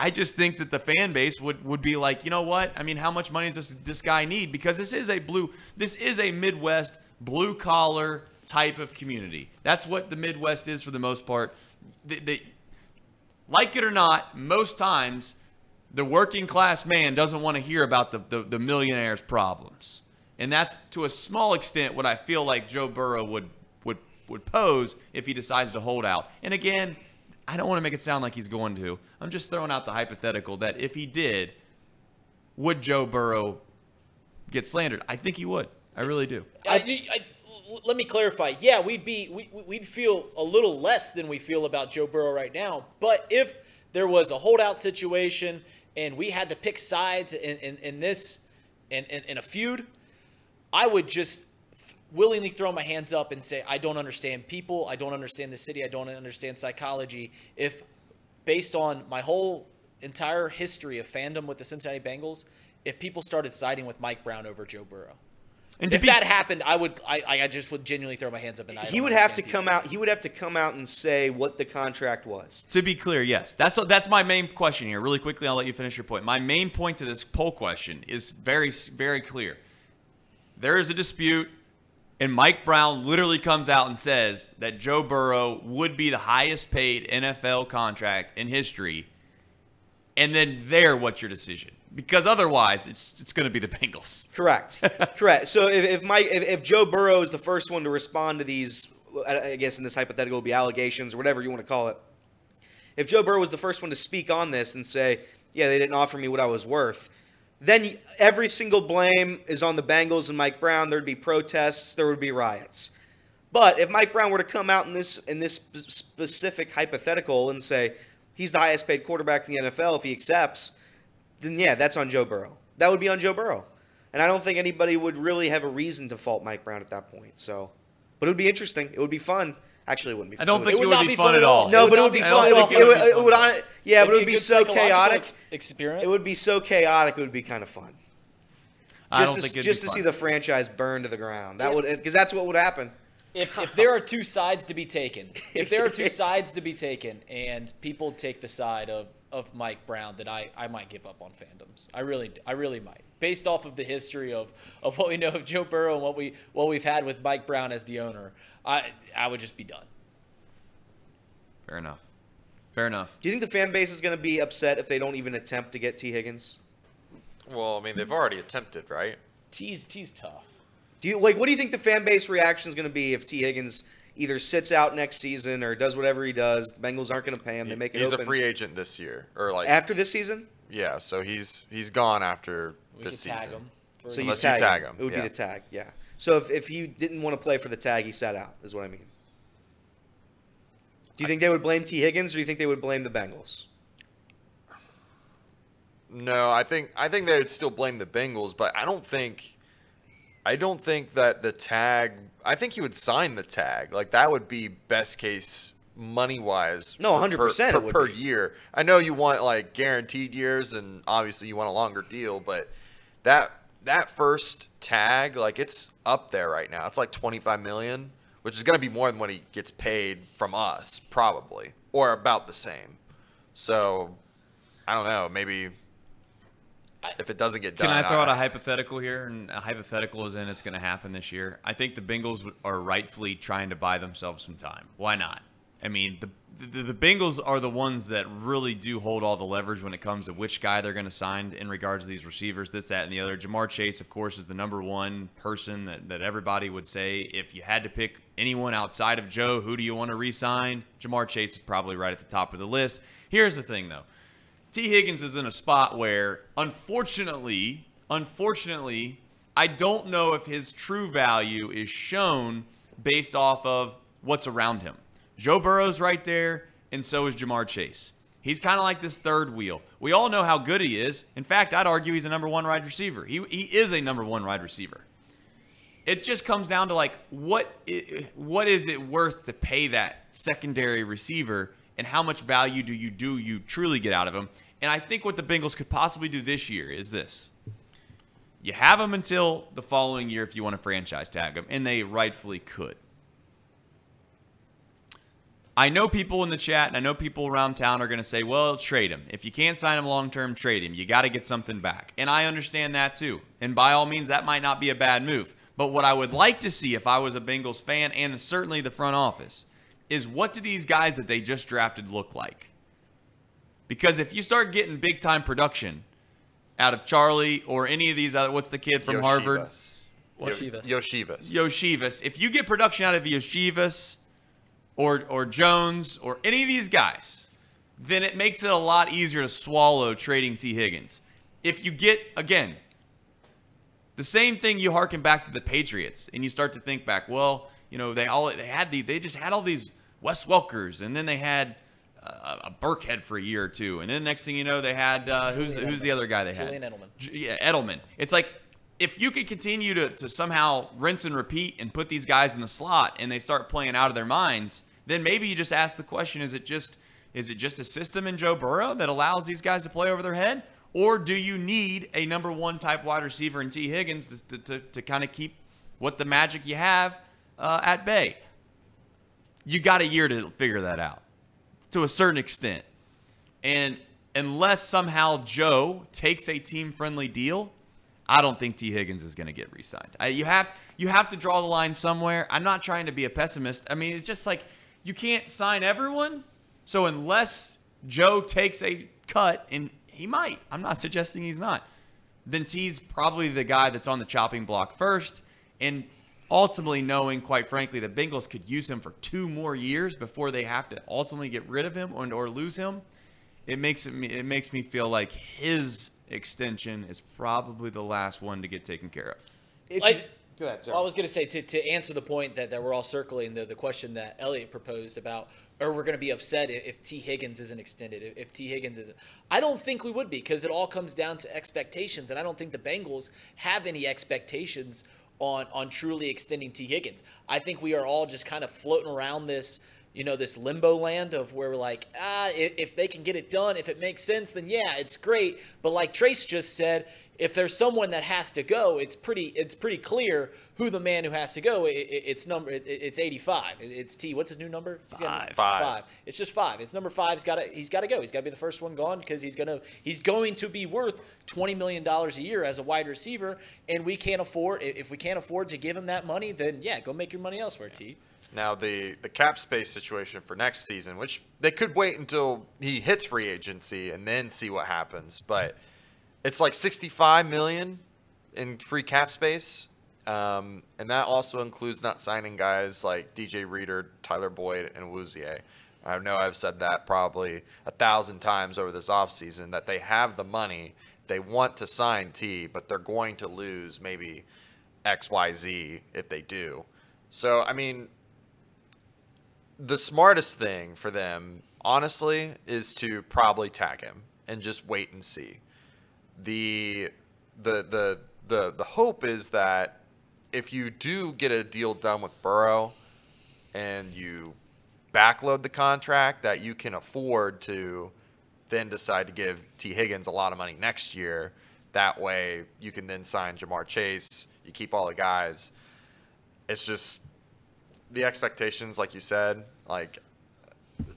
I just think that the fan base would, would be like, you know what? I mean, how much money does this, this guy need? Because this is a blue, this is a Midwest blue collar type of community. That's what the Midwest is for the most part. The, the, like it or not, most times the working class man doesn't want to hear about the, the, the millionaire's problems. And that's to a small extent what I feel like Joe Burrow would, would, would pose if he decides to hold out. And again, I don't want to make it sound like he's going to. I'm just throwing out the hypothetical that if he did, would Joe Burrow get slandered? I think he would. I really do. I, I, let me clarify. Yeah, we'd be we, we'd feel a little less than we feel about Joe Burrow right now. But if there was a holdout situation and we had to pick sides in, in, in this in, in, in a feud, I would just willingly throw my hands up and say I don't understand people. I don't understand the city. I don't understand psychology. If based on my whole entire history of fandom with the Cincinnati Bengals, if people started siding with Mike Brown over Joe Burrow. And If be- that happened, I would I, I just would genuinely throw my hands up and I He would have to understand come people. out. He would have to come out and say what the contract was. To be clear, yes. That's that's my main question here. Really quickly, I'll let you finish your point. My main point to this poll question is very very clear. There is a dispute, and Mike Brown literally comes out and says that Joe Burrow would be the highest paid NFL contract in history. And then there, what's your decision? Because otherwise, it's it's going to be the Bengals. Correct. Correct. So if, if Mike, if, if Joe Burrow is the first one to respond to these, I guess in this hypothetical be allegations or whatever you want to call it. If Joe Burrow was the first one to speak on this and say, "Yeah, they didn't offer me what I was worth," then every single blame is on the Bengals and Mike Brown. There'd be protests. There would be riots. But if Mike Brown were to come out in this in this specific hypothetical and say he's the highest paid quarterback in the NFL if he accepts, then yeah, that's on Joe Burrow. That would be on Joe Burrow. And I don't think anybody would really have a reason to fault Mike Brown at that point. So, but it would be interesting. It would be fun. Actually, it wouldn't be. I don't it think it would would, not be fun fun at all. No, It but it would would be I fun. It would, it would it would, it would yeah, but it It'd be so chaotic. ex- experiment. It would be so chaotic. It would be kind of fun. I Just don't to, think it'd just be to fun. see the franchise burn to the ground. That would because that's what would happen. If, if there are two sides to be taken, if there are two sides to be taken, and people take the side of, of Mike Brown, then I, I might give up on fandoms. I really I really might. based off of the history of, of what we know of Joe Burrow and what we what we've had with Mike Brown as the owner, I I would just be done. Fair enough. Fair enough. Do you think the fan base is going to be upset if they don't even attempt to get Tee Higgins? Well, I mean, they've already attempted, right? Tee's Tee's tough. Do you like what do you think the fan base reaction is going to be if Tee Higgins either sits out next season or does whatever he does? The Bengals aren't going to pay him. They make it he's open a free agent this year, or like after this season. yeah. So he's he's gone after We this can tag season. him. So you Unless you tag, tag him. him, It would yeah. be the tag, yeah. So if, if he didn't want to play for the tag, he sat out. Is what I mean. Do you think they would blame Tee Higgins, or do you think they would blame the Bengals? No, I think I think they would still blame the Bengals, but I don't think I don't think that the tag I think he would sign the tag. Like that would be best case money wise. No, 100% it per, per year. I know you want like guaranteed years and obviously you want a longer deal, but that that first tag, like it's up there right now. It's like 25 million, which is going to be more than what he gets paid from us probably or about the same. So, I don't know, maybe if it doesn't get done. Can I throw out a hypothetical here? And a hypothetical is in it's going to happen this year. I think the Bengals are rightfully trying to buy themselves some time. Why not? I mean, the, the the Bengals are the ones that really do hold all the leverage when it comes to which guy they're going to sign in regards to these receivers, this, that, and the other. Ja'Marr Chase, of course, is the number one person that, that everybody would say if you had to pick anyone outside of Joe, who do you want to re-sign? Ja'Marr Chase is probably right at the top of the list. Here's the thing, though. Tee Higgins is in a spot where, unfortunately, unfortunately, I don't know if his true value is shown based off of what's around him. Joe Burrow's right there, and so is Ja'Marr Chase. He's kind of like this third wheel. We all know how good he is. In fact, I'd argue he's a number one wide receiver. He, he is a number one wide receiver. It just comes down to like what what is it worth to pay that secondary receiver and how much value do you do you truly get out of him? And I think what the Bengals could possibly do this year is this. You have him until the following year if you want to franchise tag him, and they rightfully could. I know people in the chat and I know people around town are going to say, well, trade him. If you can't sign him long term, trade him. You got to get something back. And I understand that too. And by all means, that might not be a bad move. But what I would like to see if I was a Bengals fan and certainly the front office is what do these guys that they just drafted look like? Because if you start getting big time production out of Charlie or any of these other, what's the kid from Harvard? Yoshivas. Yoshivas. Yo- Yoshivas. Yoshivas. If you get production out of Yoshivas or or Jones or any of these guys, then it makes it a lot easier to swallow trading Tee Higgins. If you get again the same thing, you harken back to the Patriots and you start to think back. Well, you know they all they had the they just had all these Wes Welkers and then they had. Uh, a Burkhead for a year or two, and then next thing you know, they had uh, who's Julian who's the other guy they had? Julian had? Edelman. J- yeah, Edelman. It's like if you could continue to, to somehow rinse and repeat and put these guys in the slot and they start playing out of their minds, then maybe you just ask the question: Is it just is it just a system in Joe Burrow that allows these guys to play over their head, or do you need a number one type wide receiver in Tee Higgins to to, to, to kind of keep what the magic you have uh, at bay? You got a year to figure that out to a certain extent. And unless somehow Joe takes a team friendly deal, I don't think Tee Higgins is going to get re-signed. You have you have to draw the line somewhere. I'm not trying to be a pessimist. I mean, it's just like you can't sign everyone. So unless Joe takes a cut, and he might, I'm not suggesting he's not, then Tee's probably the guy that's on the chopping block first. And ultimately knowing, quite frankly, the Bengals could use him for two more years before they have to ultimately get rid of him or, or lose him, it makes it, it makes me feel like his extension is probably the last one to get taken care of. If Like- you- go ahead, sir. Well, I was going to say to, to answer the point that, that we're all circling the, the question that Elliot proposed about, or we're going to be upset if, if Tee Higgins isn't extended, if, if Tee Higgins isn't. I don't think we would be because it all comes down to expectations, and I don't think the Bengals have any expectations on on truly extending Tee Higgins. I think we are all just kind of floating around this. You know, this limbo land of where we're like, ah, if, if they can get it done, if it makes sense, then yeah, it's great. But like Trace just said, if there's someone that has to go, it's pretty it's pretty clear who the man who has to go. It, it, it's number it, it's 85. It- It's Tee. What's his new number? He's got- Five. Five. Five. It's just five. It's number five's got to he's got to go. He's got to be the first one gone because he's gonna he's going to be worth 20 million dollars a year as a wide receiver, and we can't afford if we can't afford to give him that money, then yeah, go make your money elsewhere, Tee. Now the the cap space situation for next season, which they could wait until he hits free agency and then see what happens, but it's like 65 million in free cap space, um, and that also includes not signing guys like DJ Reader, Tyler Boyd, and Wouzier. I know I've said that probably a thousand times over this offseason that they have the money, they want to sign Tee, but they're going to lose maybe X, Y, Z if they do. So I mean, the smartest thing for them, honestly, is to probably tag him and just wait and see. The the the the the hope is that if you do get a deal done with Burrow and you backload the contract that you can afford to then decide to give Tee Higgins a lot of money next year. That way you can then sign Ja'Marr Chase, you keep all the guys. It's just the expectations, like you said, like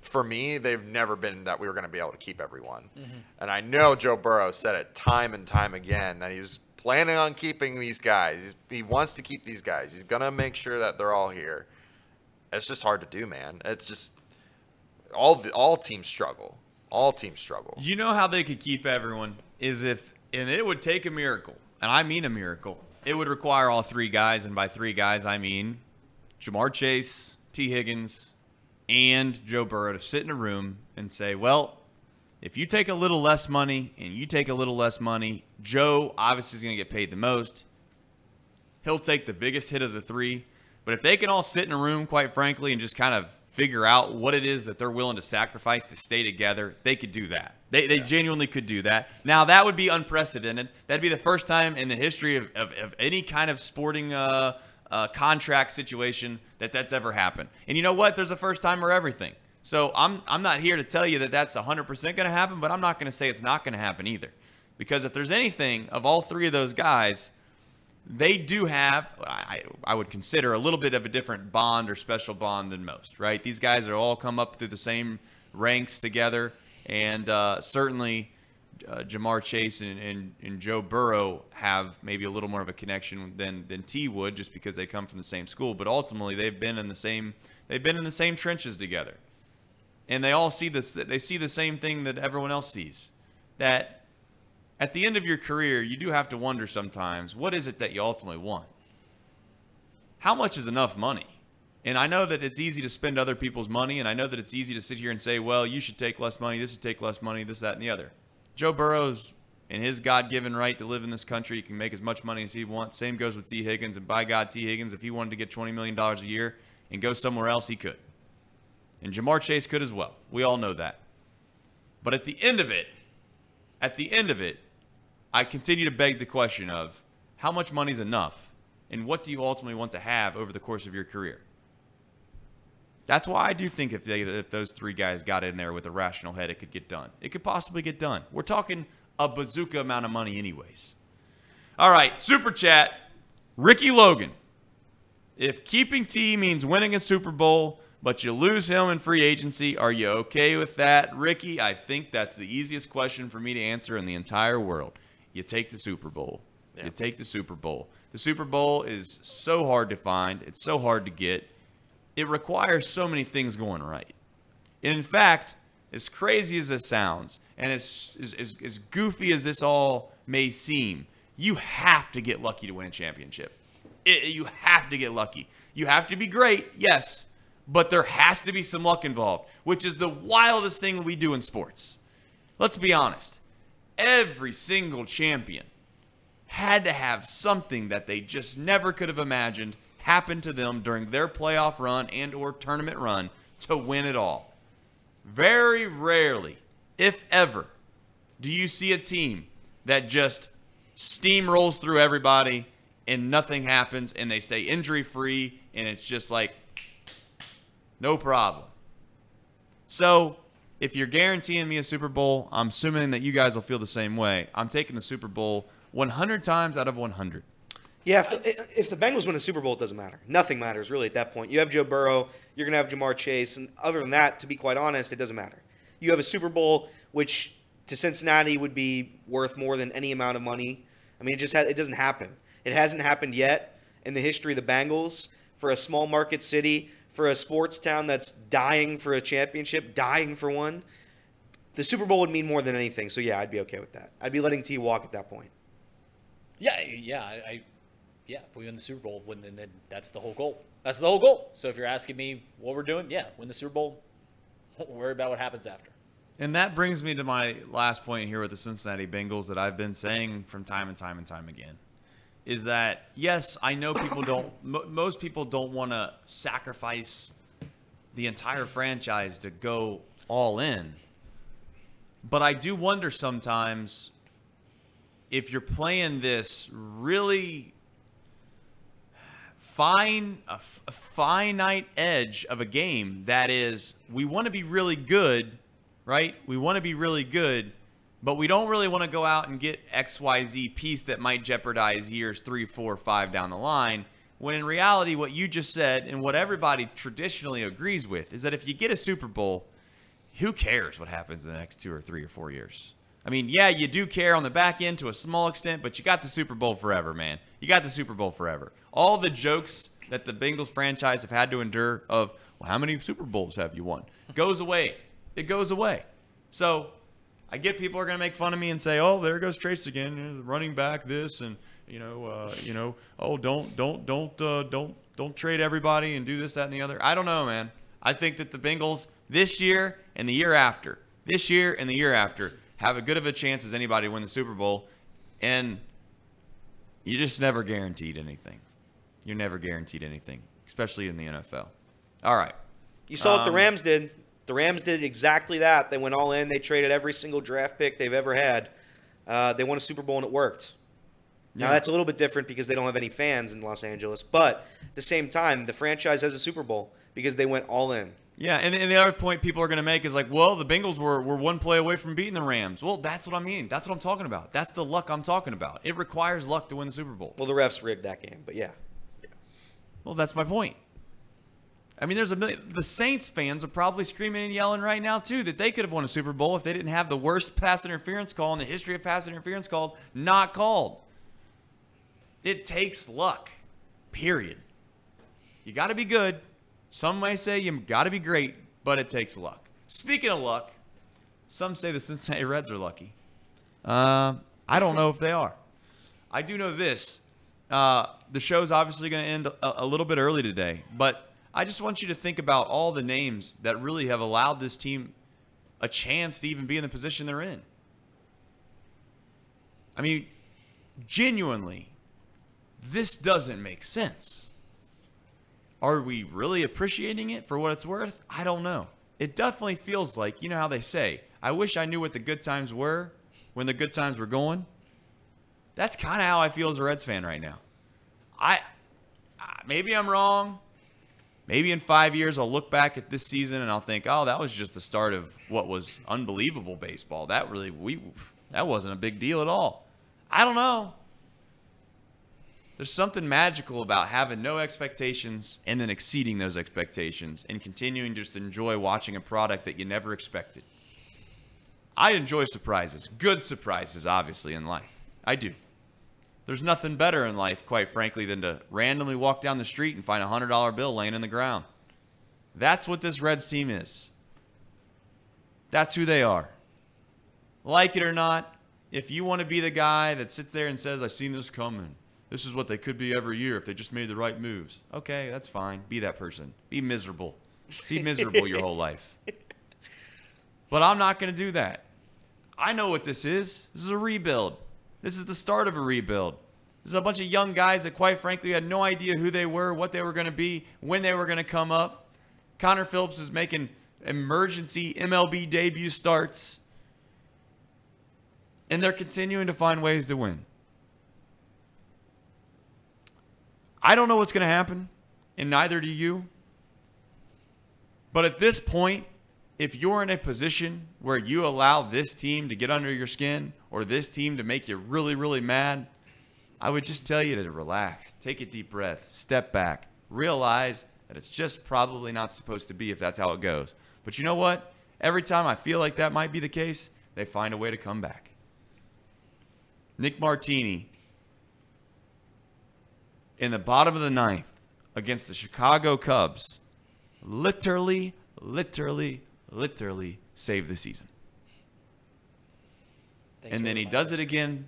for me, they've never been that we were going to be able to keep everyone. Mm-hmm. And I know Joe Burrow said it time and time again that he was planning on keeping these guys. He's, he wants to keep these guys. He's going to make sure that they're all here. It's just hard to do, man. It's just all the, all teams struggle. All teams struggle. You know how they could keep everyone is if, and it would take a miracle, and I mean a miracle. It would require all three guys, and by three guys I mean Ja'Marr Chase, Tee Higgins, and Joe Burrow to sit in a room and say, well, if you take a little less money and you take a little less money, Joe obviously is going to get paid the most. He'll take the biggest hit of the three. But if they can all sit in a room, quite frankly, and just kind of figure out what it is that they're willing to sacrifice to stay together, they could do that. They, they genuinely could do that. Now, that would be unprecedented. That'd be the first time in the history of, of, of any kind of sporting uh, uh, contract situation that that's ever happened. And you know what? There's a first time for everything. So I'm, I'm not here to tell you that that's 100% going to happen, but I'm not going to say it's not going to happen either. Because if there's anything of all three of those guys, they do have, I, I would consider, a little bit of a different bond or special bond than most, right? These guys are all come up through the same ranks together, and uh, certainly uh, Ja'Marr Chase and, and, and Joe Burrow have maybe a little more of a connection than than Tee would, just because they come from the same school. But ultimately, they've been in the same they've been in the same trenches together, and they all see this. They see the same thing that everyone else sees. That at the end of your career, you do have to wonder sometimes what is it that you ultimately want? How much is enough money? And I know that it's easy to spend other people's money, and I know that it's easy to sit here and say, well, you should take less money, this should take less money, this, that, and the other. Joe Burrow's in his God given right to live in this country. He can make as much money as he wants. Same goes with Tee Higgins. And by God, Tee Higgins, if he wanted to get $20 million a year and go somewhere else, he could. And Ja'Marr Chase could as well. We all know that. But at the end of it, at the end of it, I continue to beg the question of how much money is enough and what do you ultimately want to have over the course of your career? That's why I do think if, they, if those three guys got in there with a rational head, it could get done. It could possibly get done. We're talking a bazooka amount of money, anyways. All right, super chat. Ricky Logan. If keeping Tee means winning a Super Bowl, but you lose him in free agency, are you okay with that? Ricky, I think that's the easiest question for me to answer in the entire world. You take the Super Bowl. You take the Super Bowl. The Super Bowl is so hard to find, it's so hard to get. It requires so many things going right. In fact, as crazy as this sounds, and as, as, as, as goofy as this all may seem, you have to get lucky to win a championship. It- you have to get lucky. You have to be great, yes, but there has to be some luck involved, which is the wildest thing we do in sports. Let's be honest. Every single champion had to have something that they just never could have imagined happen to them during their playoff run and or tournament run to win it all. Very rarely, if ever, do you see a team that just steamrolls through everybody and nothing happens and they stay injury free and it's just like no problem. So, if you're guaranteeing me a Super Bowl, I'm assuming that you guys will feel the same way. I'm taking the Super Bowl 100 times out of 100. Yeah, if the, if the Bengals win a Super Bowl, it doesn't matter. Nothing matters really at that point. You have Joe Burrow, you're going to have Ja'Marr Chase, and other than that, to be quite honest, it doesn't matter. You have a Super Bowl, which to Cincinnati would be worth more than any amount of money. I mean, it just ha- it doesn't happen. It hasn't happened yet in the history of the Bengals for a small market city, for a sports town that's dying for a championship, dying for one. The Super Bowl would mean more than anything. So yeah, I'd be okay with that. I'd be letting Tee walk at that point. Yeah, yeah, I, I yeah. If we win the Super Bowl, then, then that's the whole goal. That's the whole goal. So if you're asking me what we're doing, yeah, win the Super Bowl. Don't worry about what happens after. And that brings me to my last point here with the Cincinnati Bengals that I've been saying from time and time and time again. Is that, yes, I know people don't, mo most people don't want to sacrifice the entire franchise to go all in. But I do wonder sometimes if you're playing this really fine a, f- a finite edge of a game that is we want to be really good right we want to be really good but we don't really want to go out and get xyz piece that might jeopardize years three four five down the line when in reality what you just said and what everybody traditionally agrees with is that if you get a super bowl who cares what happens in the next two or three or four years I mean, yeah, you do care on the back end to a small extent, but you got the Super Bowl forever, man. You got the Super Bowl forever. All the jokes that the Bengals franchise have had to endure of, well, how many Super Bowls have you won? Goes away. It goes away. So I get people are going to make fun of me and say, oh, there goes Trace again, know, running back this and, you know, uh, you know, oh, don't, don't, don't, uh, don't, don't trade everybody and do this, that, and the other. I don't know, man. I think that the Bengals this year and the year after, this year and the year after, have a good of a chance as anybody to win the Super Bowl, and you just never guaranteed anything. You're never guaranteed anything, especially in the NFL. All right. You saw what the Um, Rams did. The Rams did exactly that. They went all in. They traded every single draft pick they've ever had. Uh, they won a Super Bowl and it worked. Now Yeah. that's a little bit different because they don't have any fans in Los Angeles. But at the same time, the franchise has a Super Bowl because they went all in. Yeah, and, and the other point people are going to make is like, well, the Bengals were, were one play away from beating the Rams. Well, that's what I mean. That's what I'm talking about. That's the luck I'm talking about. It requires luck to win the Super Bowl. Well, the refs rigged that game, but yeah. Well, that's my point. I mean, there's a million. The Saints fans are probably screaming and yelling right now too that they could have won a Super Bowl if they didn't have the worst pass interference call in the history of pass interference called not called. It takes luck. Period. You got to be good. Some may say you got to be great, but it takes luck. Speaking of luck, some say the Cincinnati Reds are lucky. Uh, I don't know if they are. I do know this. Uh, the show's obviously going to end a, a little bit early today, but I just want you to think about all the names that really have allowed this team a chance to even be in the position they're in. I mean, genuinely, this doesn't make sense. Are we really appreciating it for what it's worth? I don't know. It definitely feels like, you know how they say, I wish I knew what the good times were when the good times were going. That's kind of how I feel as a Reds fan right now. I maybe I'm wrong. Maybe in 5 years I'll look back at this season and I'll think, "Oh, that was just the start of what was unbelievable baseball. That really we that wasn't a big deal at all." I don't know. There's something magical about having no expectations and then exceeding those expectations and continuing just to enjoy watching a product that you never expected. I enjoy surprises, good surprises, obviously, in life. I do. There's nothing better in life, quite frankly, than to randomly walk down the street and find a $100 bill laying in the ground. That's what this Reds team is. That's who they are. Like it or not, if you want to be the guy that sits there and says, I've seen this coming, this is what they could be every year if they just made the right moves. Okay, that's fine. Be that person. Be miserable. Be miserable your whole life. But I'm not going to do that. I know what this is. This is a rebuild. This is the start of a rebuild. This is a bunch of young guys that, quite frankly, had no idea who they were, what they were going to be, when they were going to come up. Connor Phillips is making emergency MLB debut starts. And they're continuing to find ways to win. I don't know what's going to happen, and neither do you. But at this point, if you're in a position where you allow this team to get under your skin or this team to make you really, really mad, I would just tell you to relax, take a deep breath, step back, realize that it's just probably not supposed to be if that's how it goes. But you know what? Every time I feel like that might be the case, they find a way to come back. Nick Martini in the bottom of the ninth against the Chicago Cubs literally, literally, literally saved the season. Thanks and then he does it again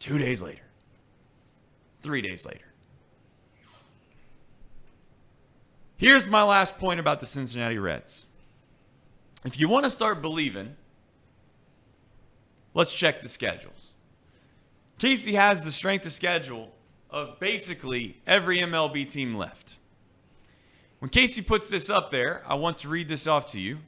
two days later, three days later. Here's my last point about the Cincinnati Reds. If you want to start believing, let's check the schedules. Casey has the strength of schedule of basically every MLB team left. When Casey puts this up there, I want to read this off to you.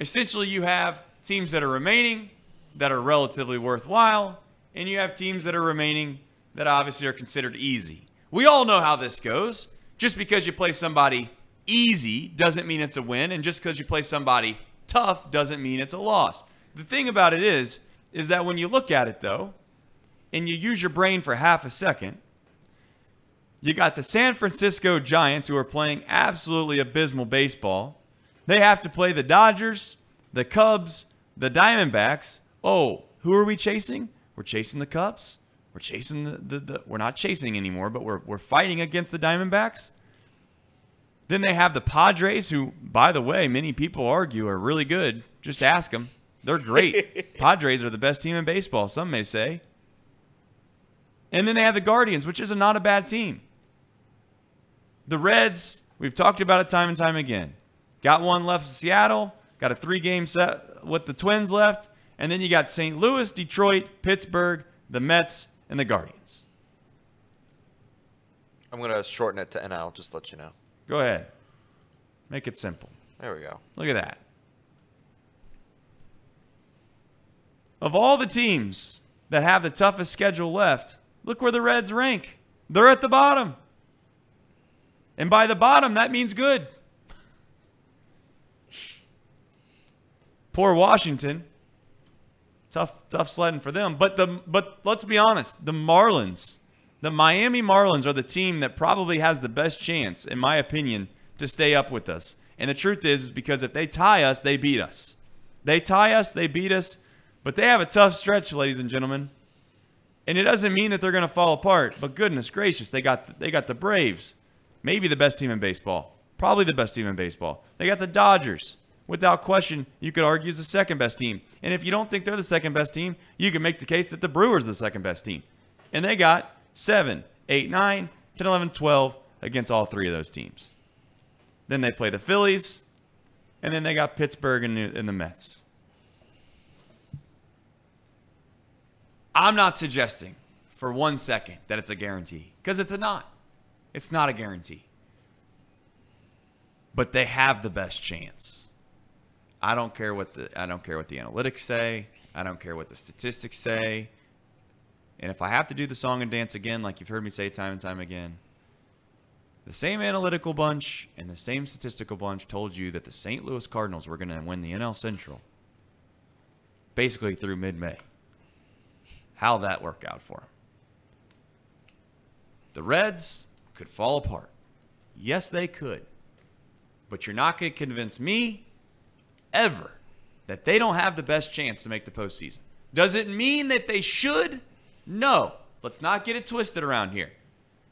Essentially, you have teams that are remaining that are relatively worthwhile, and you have teams that are remaining that obviously are considered easy. We all know how this goes. Just because you play somebody easy doesn't mean it's a win, and just because you play somebody tough doesn't mean it's a loss. The thing about it is, is that when you look at it though, and you use your brain for half a second, you got the San Francisco Giants who are playing absolutely abysmal baseball. They have to play the Dodgers, the Cubs, the Diamondbacks. Oh, who are we chasing? We're chasing the Cubs. We're chasing the, the, the we're not chasing anymore, but we're, we're fighting against the Diamondbacks. Then they have the Padres, who, by the way, many people argue are really good. Just ask them. They're great. Padres are the best team in baseball, some may say. And then they have the Guardians, which is a, not a bad team. The Reds, we've talked about it time and time again. Got one left in Seattle, got a three game set with the Twins left, and then you got St. Louis, Detroit, Pittsburgh, the Mets, and the Guardians. I'm gonna shorten it to NL. Just let you know. Go ahead. Make it simple. There we go. Look at that. Of all the teams that have the toughest schedule left, look where the Reds rank. They're at the bottom. And by the bottom, that means good. Poor Washington. Tough, tough sledding for them. But the but let's be honest, the Marlins, the Miami Marlins are the team that probably has the best chance, in my opinion, to stay up with us. And the truth is, is because if they tie us, they beat us. They tie us, they beat us, but they have a tough stretch, ladies and gentlemen. And it doesn't mean that they're going to fall apart, but goodness gracious, they got they got the Braves, maybe the best team in baseball, probably the best team in baseball. They got the Dodgers. Without question, you could argue is the second best team. And if you don't think they're the second best team, you can make the case that the Brewers are the second best team. And they got 7, 8, 9, 10, 11, 12 against all three of those teams. Then they play the Phillies, and then they got Pittsburgh and, and the Mets. I'm not suggesting for one second that it's a guarantee because it's a not. It's not a guarantee. But they have the best chance. I don't care what the I don't care what the analytics say. I don't care what the statistics say. And if I have to do the song and dance again, like you've heard me say time and time again, the same analytical bunch and the same statistical bunch told you that the St. Louis Cardinals were going to win the NL Central basically through mid May. How'd that work out for them? The Reds could fall apart. Yes, they could. But you're not going to convince me ever that they don't have the best chance to make the postseason. Does it mean that they should? No. Let's not get it twisted around here.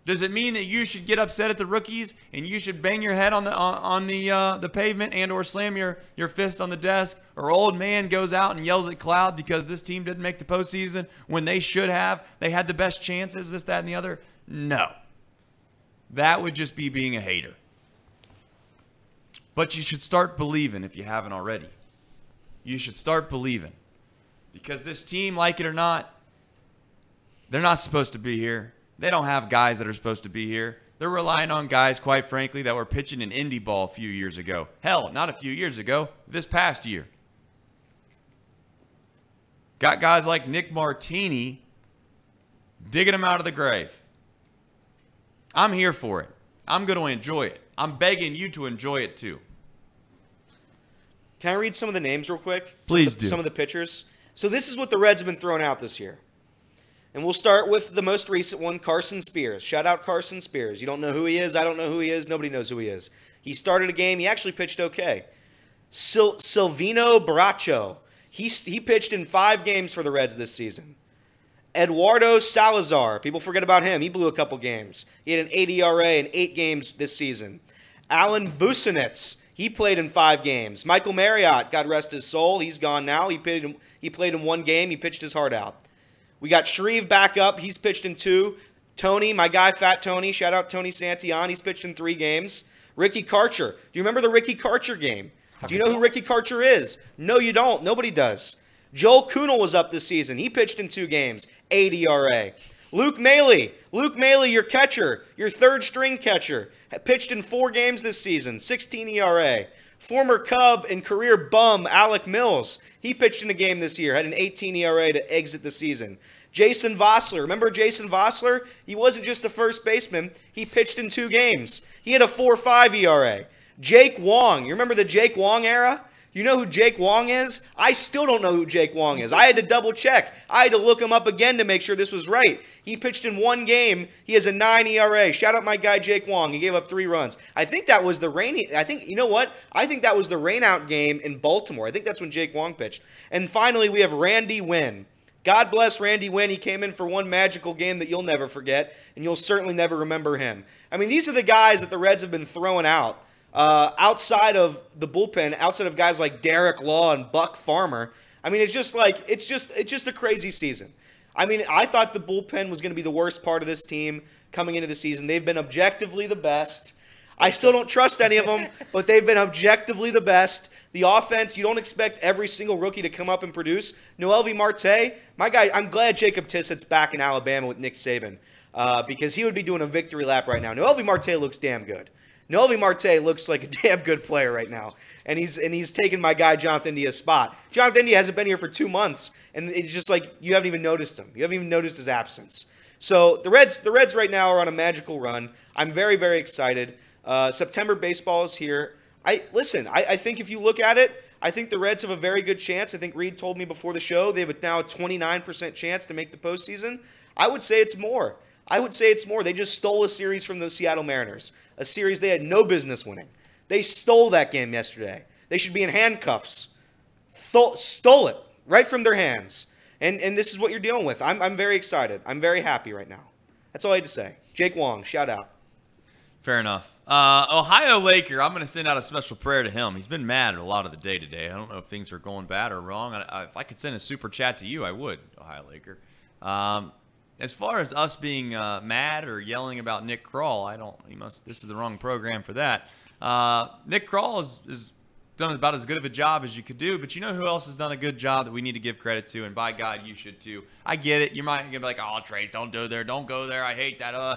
Does it mean that you should get upset at the rookies and you should bang your head on the on, the uh, the pavement and or slam your your fist on the desk or old man goes out and yells at Cloud because this team didn't make the postseason when they should have? They had the best chances. This, that, and the other. No, that would just be being a hater. But you should start believing if you haven't already. You should start believing because this team, like it or not, they're not supposed to be here. They don't have guys that are supposed to be here. They're relying on guys, quite frankly, that were pitching in indie ball a few years ago. Hell, not a few years ago, this past year. Got guys like Nick Martini digging them out of the grave. I'm here for it. I'm going to enjoy it. I'm begging you to enjoy it too. Can I read some of the names real quick? Please of the, do. Some of the pitchers. So this is what the Reds have been throwing out this year. And we'll start with the most recent one, Carson Spiers. Shout out Carson Spiers. You don't know who he is. I don't know who he is. Nobody knows who he is. He started a game. He actually pitched okay. Sil- Silvino Bracho. He, he pitched in five games for the Reds this season. Eduardo Salazar. People forget about him. He blew a couple games. He had an 8 ERA in eight games this season. Alan Busenitz. He played in five games. Michael Mariot, God rest his soul, he's gone now. He played in, he played in one game. He pitched his heart out. We got Shreve back up. He's pitched in two. Tony, my guy, Fat Tony. Shout out Tony Santillan. He's pitched in three games. Ricky Karcher. Do you remember the Ricky Karcher game? Do you know who Ricky Karcher is? No, you don't. Nobody does. Joel Kuhnel was up this season. He pitched in two games, 8 ERA. Luke Maile. Luke Maile, your catcher, your third string catcher, pitched in four games this season, 16 ERA. Former Cub and career bum Alec Mills. He pitched in a game this year, had an 18 ERA to exit the season. Jason Vosler. Remember Jason Vosler? He wasn't just a first baseman, he pitched in two games. He had a 4 5 ERA. Jake Wong. You remember the Jake Wong era? You know who Jake Wong is? I still don't know who Jake Wong is. I had to double check. I had to look him up again to make sure this was right. He pitched in one game. He has a 9 ERA. Shout out my guy Jake Wong. He gave up 3 runs. I think that was the rain I think you know what? I think that was the rainout game in Baltimore. I think that's when Jake Wong pitched. And finally we have Randy Wynne. God bless Randy Wynne. He came in for one magical game that you'll never forget, and you'll certainly never remember him. I mean, these are the guys that the Reds have been throwing out. Uh, outside of the bullpen, outside of guys like Derek Law and Buck Farmer, I mean, it's just like it's just it's just a crazy season. I mean, I thought the bullpen was going to be the worst part of this team coming into the season. They've been objectively the best. I still don't trust any of them, but they've been objectively the best. The offense, you don't expect every single rookie to come up and produce. Noelvi Marte, my guy, I'm glad Jacob Tissett's back in Alabama with Nick Saban uh, because he would be doing a victory lap right now. Noelvi Marte looks damn good. Noelvi Marte looks like a damn good player right now, and he's and he's taken my guy Jonathan India's spot. Jonathan India hasn't been here for two months, and it's just like you haven't even noticed him. You haven't even noticed his absence. So the Reds, the Reds right now are on a magical run. I'm very very excited. Uh, September baseball is here. I listen. I, I think if you look at it, I think the Reds have a very good chance. I think Reed told me before the show they have now a 29% chance to make the postseason. I would say it's more. I would say it's more. They just stole a series from the Seattle Mariners, a series they had no business winning. They stole that game yesterday. They should be in handcuffs. Th- stole it right from their hands. And, and this is what you're dealing with. I'm, I'm very excited. I'm very happy right now. That's all I had to say. Jake Wong, shout out. Fair enough. Uh, Ohio Laker, I'm going to send out a special prayer to him. He's been mad a lot of the day today. I don't know if things are going bad or wrong. I, I, if I could send a super chat to you, I would, Ohio Laker. Um, as far as us being uh, mad or yelling about Nick Krall, I don't. He must. This is the wrong program for that. Uh, Nick Krall has, done about as good of a job as you could do, but you know who else has done a good job that we need to give credit to, and by God, you should too. I get it. You might be like, "Oh, Trace, don't go there. Don't go there. I hate that." Uh,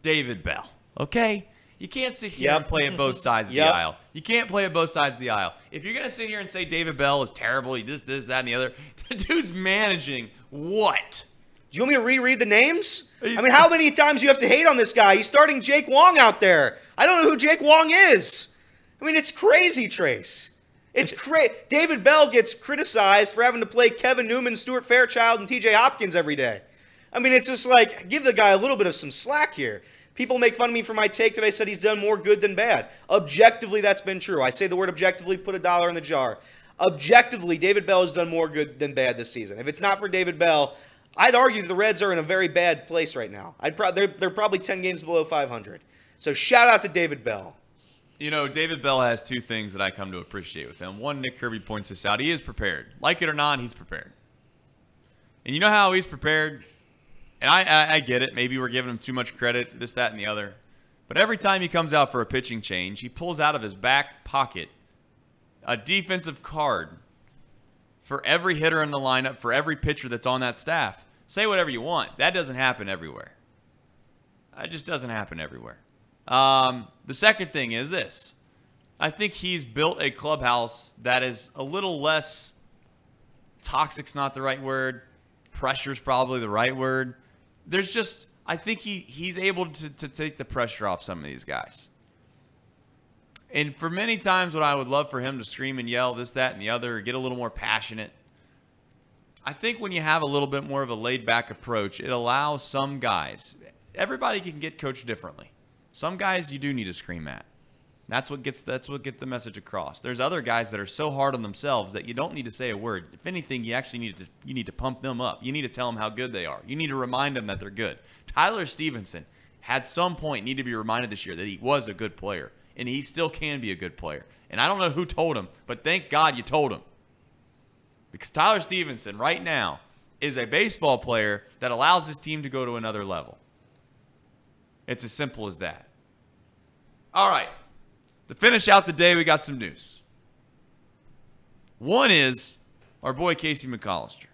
David Bell. Okay. You can't sit here Yep. and play at both sides of Yep. the aisle. You can't play at both sides of the aisle. If you're gonna sit here and say David Bell is terrible, he this, this, that, and the other, the dude's managing what? Do you want me to reread the names? I mean, how many times do you have to hate on this guy? He's starting Jake Wong out there. I don't know who Jake Wong is. I mean, it's crazy, Trace. It's crazy. David Bell gets criticized for having to play Kevin Newman, Stuart Fairchild, and TJ Hopkins every day. I mean, it's just like, give the guy a little bit of some slack here. People make fun of me for my take that I said he's done more good than bad. Objectively, that's been true. I say the word objectively, put a dollar in the jar. Objectively, David Bell has done more good than bad this season. If it's not for David Bell, I'd argue the Reds are in a very bad place right now. I'd pro- they're, they're probably 10 games below 500. So shout out to David Bell. You know, David Bell has two things that I come to appreciate with him. One, Nick Kirby points this out. He is prepared. Like it or not, he's prepared. And you know how he's prepared? And I, I, I get it. Maybe we're giving him too much credit, this, that, and the other. But every time he comes out for a pitching change, he pulls out of his back pocket a defensive card for every hitter in the lineup, for every pitcher that's on that staff. Say whatever you want. That doesn't happen everywhere. That just doesn't happen everywhere. Um, the second thing is this I think he's built a clubhouse that is a little less toxic's not the right word, pressure's probably the right word. There's just, I think he, he's able to, to take the pressure off some of these guys. And for many times, what I would love for him to scream and yell this, that, and the other, get a little more passionate. I think when you have a little bit more of a laid back approach, it allows some guys, everybody can get coached differently. Some guys you do need to scream at. That's what gets that's what gets the message across. There's other guys that are so hard on themselves that you don't need to say a word. If anything, you actually need to you need to pump them up. You need to tell them how good they are. You need to remind them that they're good. Tyler Stephenson had some point need to be reminded this year that he was a good player and he still can be a good player. And I don't know who told him, but thank God you told him. Because Tyler Stephenson right now is a baseball player that allows his team to go to another level. It's as simple as that. All right. To finish out the day, we got some news. One is our boy Casey McAllister.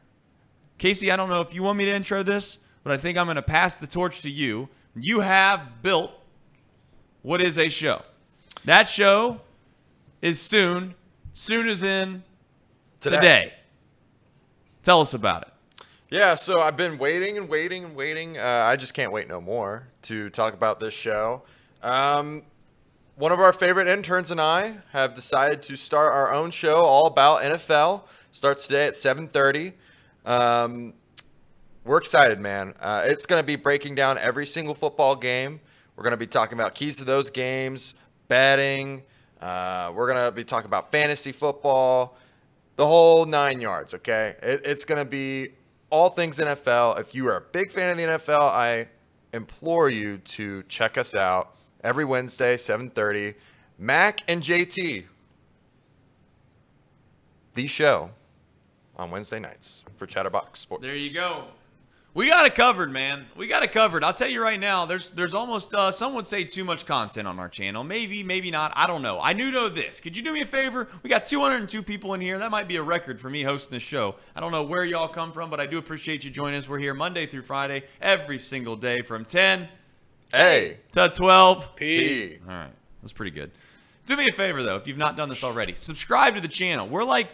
Casey, I don't know if you want me to intro this, but I think I'm going to pass the torch to you. You have built what is a show. That show is soon, soon as in Today. today. Tell us about it. Yeah, so I've been waiting and waiting and waiting. Uh, I just can't wait no more to talk about this show. Um, one of our favorite interns and I have decided to start our own show all about NFL. Starts today at 7:30. Um, we're excited, man. Uh, it's going to be breaking down every single football game. We're going to be talking about keys to those games, betting. Uh, we're going to be talking about fantasy football, the whole nine yards. Okay, it, it's going to be all things NFL. If you are a big fan of the NFL, I implore you to check us out every Wednesday, 7:30. Mac and JT, the show on Wednesday nights for Chatterbox Sports. There you go. We got it covered, man. We got it covered. I'll tell you right now. There's there's almost uh, some would say too much content on our channel. Maybe maybe not. I don't know. I do know this. Could you do me a favor? We got 202 people in here. That might be a record for me hosting the show. I don't know where y'all come from, but I do appreciate you joining us. We're here Monday through Friday every single day from 10 A to 12. P. All right. That's pretty good. Do me a favor, though, if you've not done this already, subscribe to the channel. We're like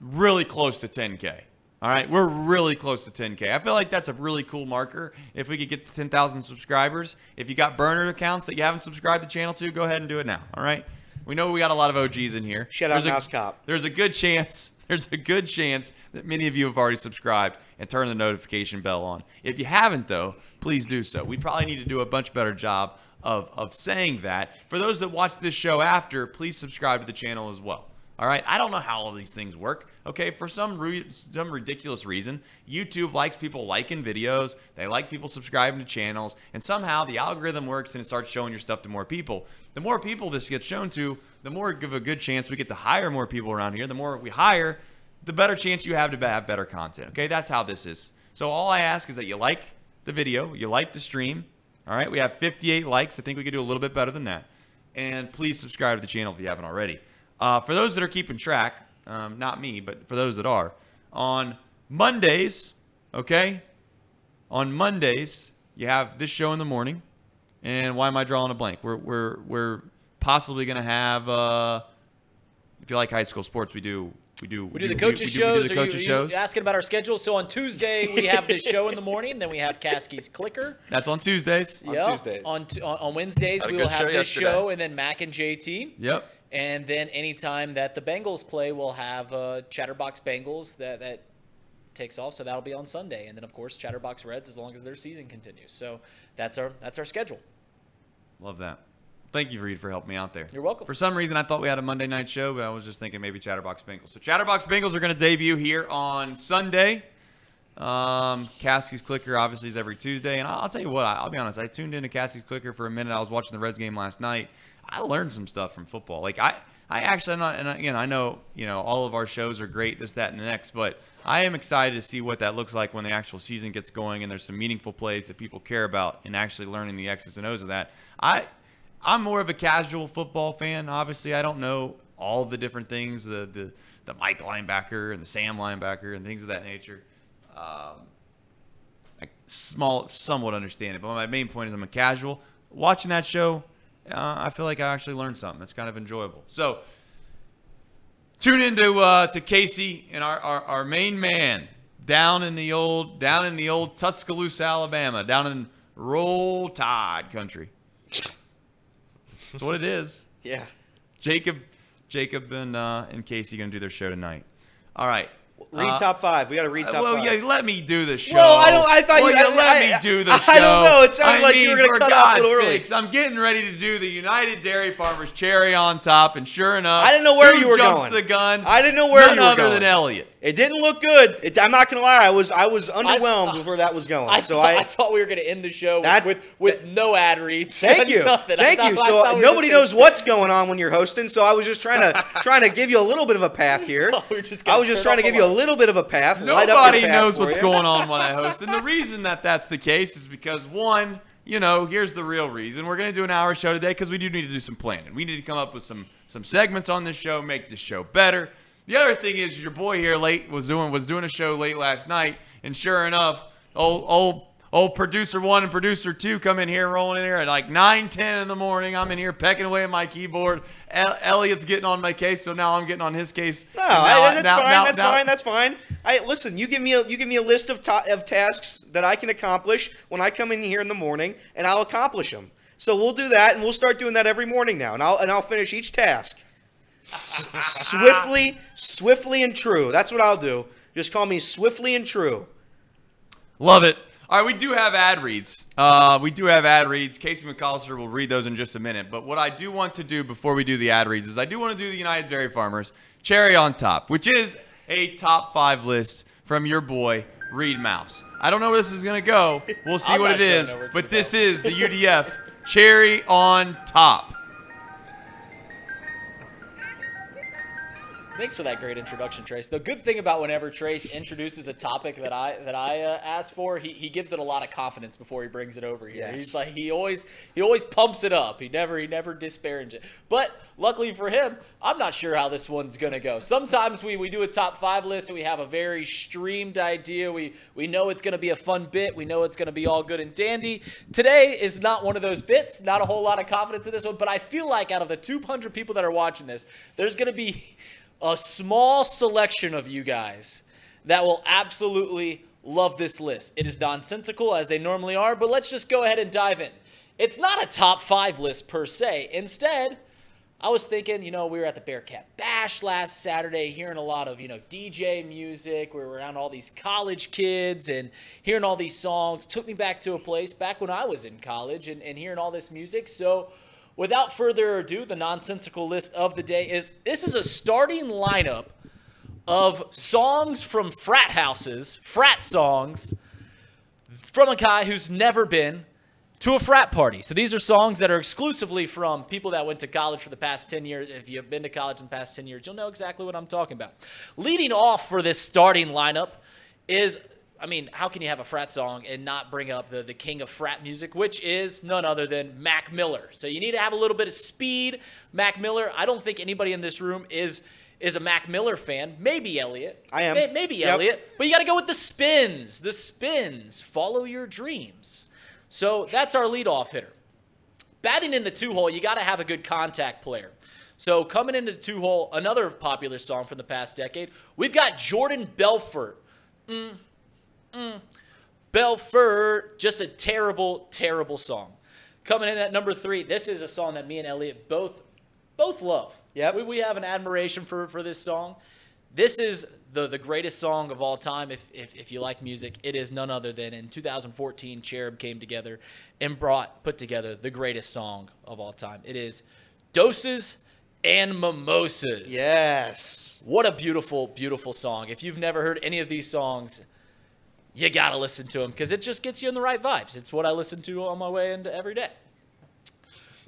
really close to 10K. All right. We're really close to 10K. I feel like that's a really cool marker. If we could get to 10,000 subscribers, if you got burner accounts that you haven't subscribed the channel to, go ahead and do it now. All right. We know we got a lot of OGs in here. Shout out There's a- Mouse Cop. There's a good chance. There's a good chance that many of you have already subscribed and turned the notification bell on. If you haven't, though, please do so. We probably need to do a much better job of, of saying that. For those that watch this show after, please subscribe to the channel as well. All right, I don't know how all these things work. Okay, for some some ridiculous reason, YouTube likes people liking videos. They like people subscribing to channels, and somehow the algorithm works and it starts showing your stuff to more people. The more people this gets shown to, the more of a good chance we get to hire more people around here. The more we hire, the better chance you have to have better content. Okay, that's how this is. So all I ask is that you like the video, you like the stream. All right, we have 58 likes. I think we could do a little bit better than that. And please subscribe to the channel if you haven't already. Uh, for those that are keeping track, um, not me, but for those that are, on Mondays, okay, on Mondays you have this show in the morning. And why am I drawing a blank? We're we're we're possibly gonna have. Uh, if you like high school sports, we do we do We do the coaches we do- we do shows. the Are you- coaches are you shows. asking about our schedule? So on Tuesday we have this show in the morning. Then we have Caskey's Clicker. That's on Tuesdays. On Yep. Tuesdays. On, t- on on Wednesdays Had we will have show this yesterday. show, and then Mac and JT. Yep. And then anytime that the Bengals play, we'll have uh, Chatterbox Bengals that that takes off. So that'll be on Sunday, and then of course Chatterbox Reds as long as their season continues. So that's our that's our schedule. Love that. Thank you, Reed, for helping me out there. You're welcome. For some reason, I thought we had a Monday night show, but I was just thinking maybe Chatterbox Bengals. So Chatterbox Bengals are going to debut here on Sunday. Um, Caskey's Clicker obviously is every Tuesday, and I'll, I'll tell you what. I, I'll be honest. I tuned into Cassie's Clicker for a minute. I was watching the Reds game last night. I learned some stuff from football. Like I, I actually, I'm not, and again, I know you know all of our shows are great, this, that, and the next, but I am excited to see what that looks like when the actual season gets going and there's some meaningful plays that people care about and actually learning the X's and O's of that. I, I'm more of a casual football fan. Obviously, I don't know all the different things, the the the Mike linebacker and the Sam linebacker and things of that nature. Um, I small, somewhat understand it, but my main point is I'm a casual. Watching that show, uh, I feel like I actually learned something. It's kind of enjoyable. So tune into uh, to Casey and our, our our main man down in the old down in the old Tuscaloosa, Alabama, down in Roll Tide country. That's what it is. Yeah. Jacob, Jacob, and uh, and Casey gonna do their show tonight. All right. Read Uh, top five. We got to read top well, five. yeah, let me do the show. Well, I don't- I thought Well, you- yeah, I- let I- me do the I show. I don't know. It sounded I like you were gonna for cut off a God's little early. I'm getting ready to do the United Dairy Farmers cherry on top, and sure enough, I didn't know where you were jumps going. the gun? I didn't know where None you were other going. than Elliot. It didn't look good. It, I'm not gonna lie. I was I was underwhelmed with where that was going. I, so thought, I, I thought we were going to end the show That- with with no ad reads. Thank you, Nothing. Thank thought- you. I So we nobody knows gonna- what's going on when you're hosting. So I was just trying to trying to give you a little bit of a path here. thought we were just I was just trying to give you a lights. Little bit of a path. Nobody path knows what's you. going on when I host, and the reason that that's the case is because one, you know, here's the real reason we're going to do an hour show today because we do need to do some planning. We need to come up with some some segments on this show, make this show better. The other thing is your boy here late was doing was doing a show late last night, and sure enough, old old old producer one and producer two come in here rolling in here at like 9 10 in the morning i'm in here pecking away at my keyboard El- elliot's getting on my case so now i'm getting on his case No, I, that's now- fine. now- that's now- fine. That's fine. I listen. You give me a you give me a list of ta- of tasks that I can accomplish when I come in here in the morning, and I'll accomplish them. So we'll do that, and we'll start doing that every morning now, and I'll and I'll finish each task swiftly, swiftly and true. That's what I'll do. Just call me swiftly and true. Love it. All right, we do have ad reads. Uh, we do have ad reads. Casey McCollister will read those in just a minute. But what I do want to do before we do the ad reads is I do want to do the United Dairy Farmers Cherry on Top, which is a top five list from your boy, Reed Mouse. I don't know where this is going to go. We'll see I'm what it sure is. But gonna this is the UDF Cherry on Top. Thanks for that great introduction, Trace. The good thing about whenever Trace introduces a topic that I that I uh, ask for, he, he gives it a lot of confidence before he brings it over here. Yes. He's like he always he always pumps it up. He never he never disparages it. But luckily for him, I'm not sure how this one's gonna go. Sometimes we, we do a top five list and we have a very streamed idea. We we know it's gonna be a fun bit. We know it's gonna be all good and dandy. Today is not one of those bits. Not a whole lot of confidence in this one, but I feel like out of the 200 people that are watching this, there's gonna be a small selection of you guys that will absolutely love this list. It is nonsensical as they normally are, but let's just go ahead and dive in. It's not a top five list per se. Instead, I was thinking, you know, we were at the Bearcat Bash last Saturday, hearing a lot of, you know, DJ music. We were around all these college kids and hearing all these songs. Took me back to a place back when I was in college and, and hearing all this music. So, without further ado, the nonsensical list of the day is this is a starting lineup of songs from frat houses, frat songs from a guy who's never been to a frat party. So these are songs that are exclusively from people that went to college for the past 10 years. If you've been to college in the past 10 years, you'll know exactly what I'm talking about. Leading off for this starting lineup is I mean, how can you have a frat song and not bring up the, the king of frat music, which is none other than Mac Miller? So you need to have a little bit of speed. Mac Miller, I don't think anybody in this room is is a Mac Miller fan. Maybe Elliot. I am. Maybe Yep. Elliot. But you got to go with the spins. The spins. Follow your dreams. So that's our leadoff hitter. Batting in the two hole, you got to have a good contact player. So coming into the two hole, another popular song from the past decade, we've got Jordan Belfort. Mm, mm. Belfort, just a terrible, terrible song. Coming in at number three, this is a song that me and Elliot both both love. Yeah, We, we have an admiration for, for this song. This is the, the greatest song of all time. If, if, if you like music, it is none other than in 2014, Cherub came together and brought, put together the greatest song of all time. It is Doses and Mimosas. Yes. What a beautiful, beautiful song. If you've never heard any of these songs, you got to listen to them because it just gets you in the right vibes. It's what I listen to on my way into every day.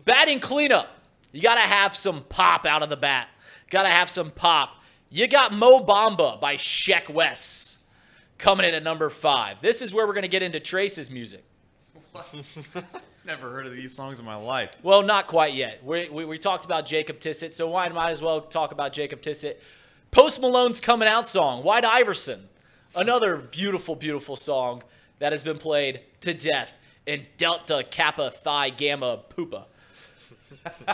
Batting cleanup. You got to have some pop out of the bat. Got to have some pop. You got Mo Bamba by Sheck West coming in at number five. This is where we're to get into Trace's music. Never heard of these songs in my life. Well, not quite yet. We, we, we talked about Jacob Tissett, so why might as well talk about Jacob Tissett. Post Malone's coming out song, White Iverson, another beautiful, beautiful song that has been played to death in Delta Kappa Phi Gamma Poopa.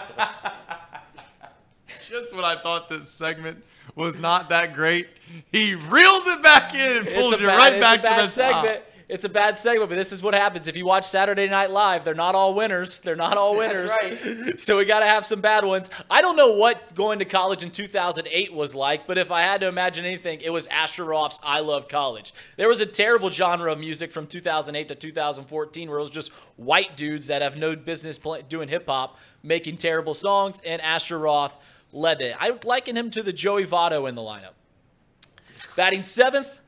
Just when I thought this segment was not that great, he reels it back in and pulls you bad, right back to the segment. top. It's a bad segment, but this is what happens if you watch Saturday Night Live. They're not all winners. They're not all winners. right. So we got to have some bad ones. I don't know what going to college in 2008 was like, but if I had to imagine anything, it was Asher Roth's "I Love College." There was a terrible genre of music from 2008 to 2014 where it was just white dudes that have no business play, doing hip hop making terrible songs, and Asher Roth led it. I liken him to the Joey Votto in the lineup. Batting seventh,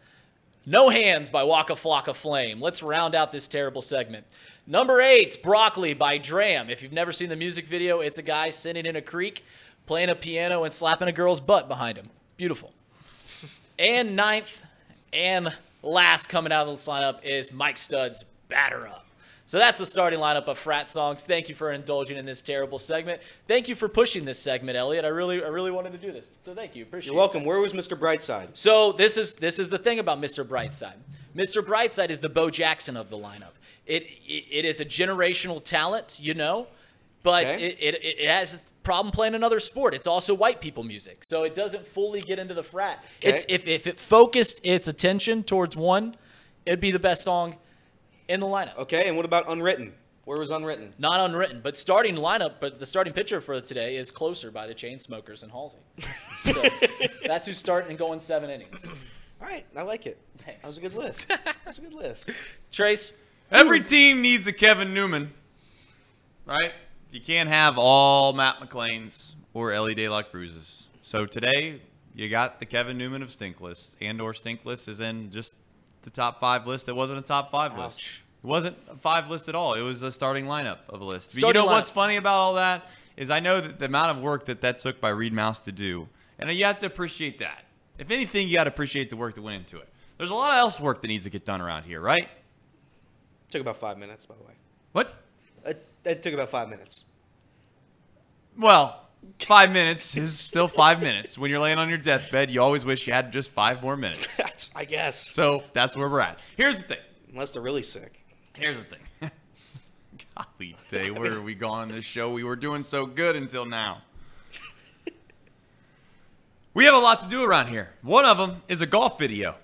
No Hands by Waka Flocka Flame. Let's round out this terrible segment. Number eight, Broccoli by Dram. If you've never seen the music video, it's a guy sitting in a creek playing a piano and slapping a girl's butt behind him. Beautiful. And ninth and last coming out of this lineup is Mike Stud's Batter Up. So that's the starting lineup of frat songs. Thank you for indulging in this terrible segment. Thank you for pushing this segment, Elliot. I really, I really wanted to do this. So thank you. Appreciate it. You're welcome. Where was Mr. Brightside? so this is this is the thing about Mr. Brightside. Mr. Brightside is the Bo Jackson of the lineup. It it, it is a generational talent, you know, but Okay. it, it it has problem playing another sport. It's also white people music, so it doesn't fully get into the frat. It's if if it focused its attention towards one, it'd be the best song in the lineup. Okay, and what about Unwritten? Where was Unwritten? Not unwritten, but starting lineup. But the starting pitcher for today is closer by the Chainsmokers and Halsey. So that's who's starting and going seven innings. All right, I like it. Thanks. That was a good list. That's a good list. Trace, Every team needs a Kevin Newman, right? You can't have all Matt McLain's or Elly De La Cruz's. So today, you got the Kevin Newman of Stinkless, and or Stinkless is in just the top five list. It wasn't a top five list. It wasn't a five list at all. It was a starting lineup of a list. But you Starting know what's funny about all that is I know that the amount of work that that took by Reed Mouse to do, and you have to appreciate that. If anything, you got to appreciate the work that went into it. There's a lot of else work that needs to get done around here, right? Took about five minutes, by the way. What? It, it took about five minutes. Well, five minutes is still five minutes. When you're laying on your deathbed, you always wish you had just five more minutes. That's, I guess. So that's where we're at. Here's the thing. Unless they're really sick. Here's the thing. Golly day, where are we going on this show? We were doing so good until now. We have a lot to do around here. One of them is a golf video.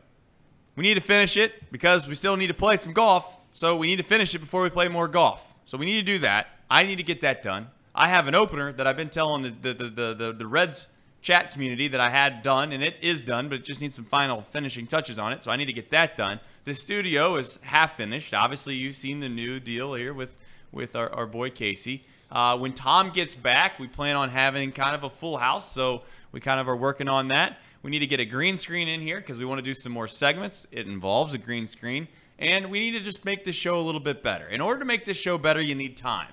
We need to finish it because we still need to play some golf. So we need to finish it before we play more golf. So we need to do that. I need to get that done. I have an opener that I've been telling the the, the, the, the, Reds chat community that I had done, and it is done, but it just needs some final finishing touches on it. So I need to get that done. The studio is half finished. Obviously, you've seen the new deal here with with our, our boy Casey. Uh, when Tom gets back, we plan on having kind of a full house, so we kind of are working on that. We need to get a green screen in here because we want to do some more segments. It involves a green screen, and we need to just make this show a little bit better. In order to make this show better, you need time.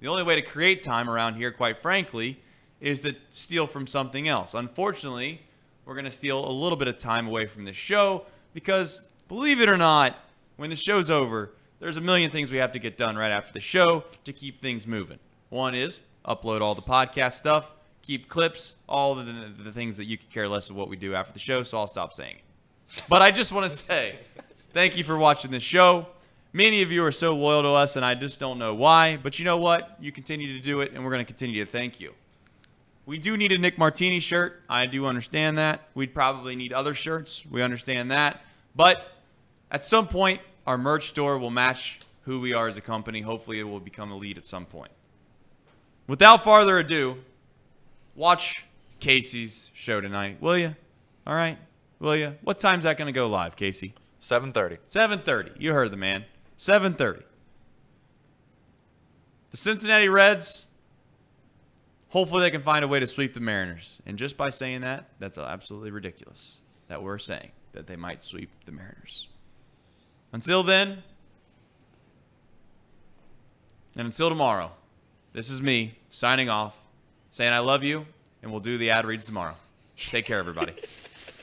The only way to create time around here, quite frankly, is to steal from something else. Unfortunately, we're going to steal a little bit of time away from this show because, believe it or not, when the show's over, there's a million things we have to get done right after the show to keep things moving. One is upload all the podcast stuff, keep clips, all the, the, the things that you could care less of what we do after the show, so I'll stop saying it. But I just want to say thank you for watching this show. Many of you are so loyal to us, and I just don't know why. But you know what? You continue to do it, and we're going to continue to thank you. We do need a Nick Martini shirt. I do understand that. We'd probably need other shirts. We understand that. But at some point, our merch store will match who we are as a company. Hopefully, it will become elite at some point. Without farther ado, watch Casey's show tonight, will you? All right, will you? What time's that going to go live, Casey? 7:30. 7:30. You heard the man. 7:30. The Cincinnati Reds. Hopefully, they can find a way to sweep the Mariners. And just by saying that, that's absolutely ridiculous that we're saying that they might sweep the Mariners. Until then, and until tomorrow, this is me signing off, saying I love you, and we'll do the ad reads tomorrow. Take care, everybody.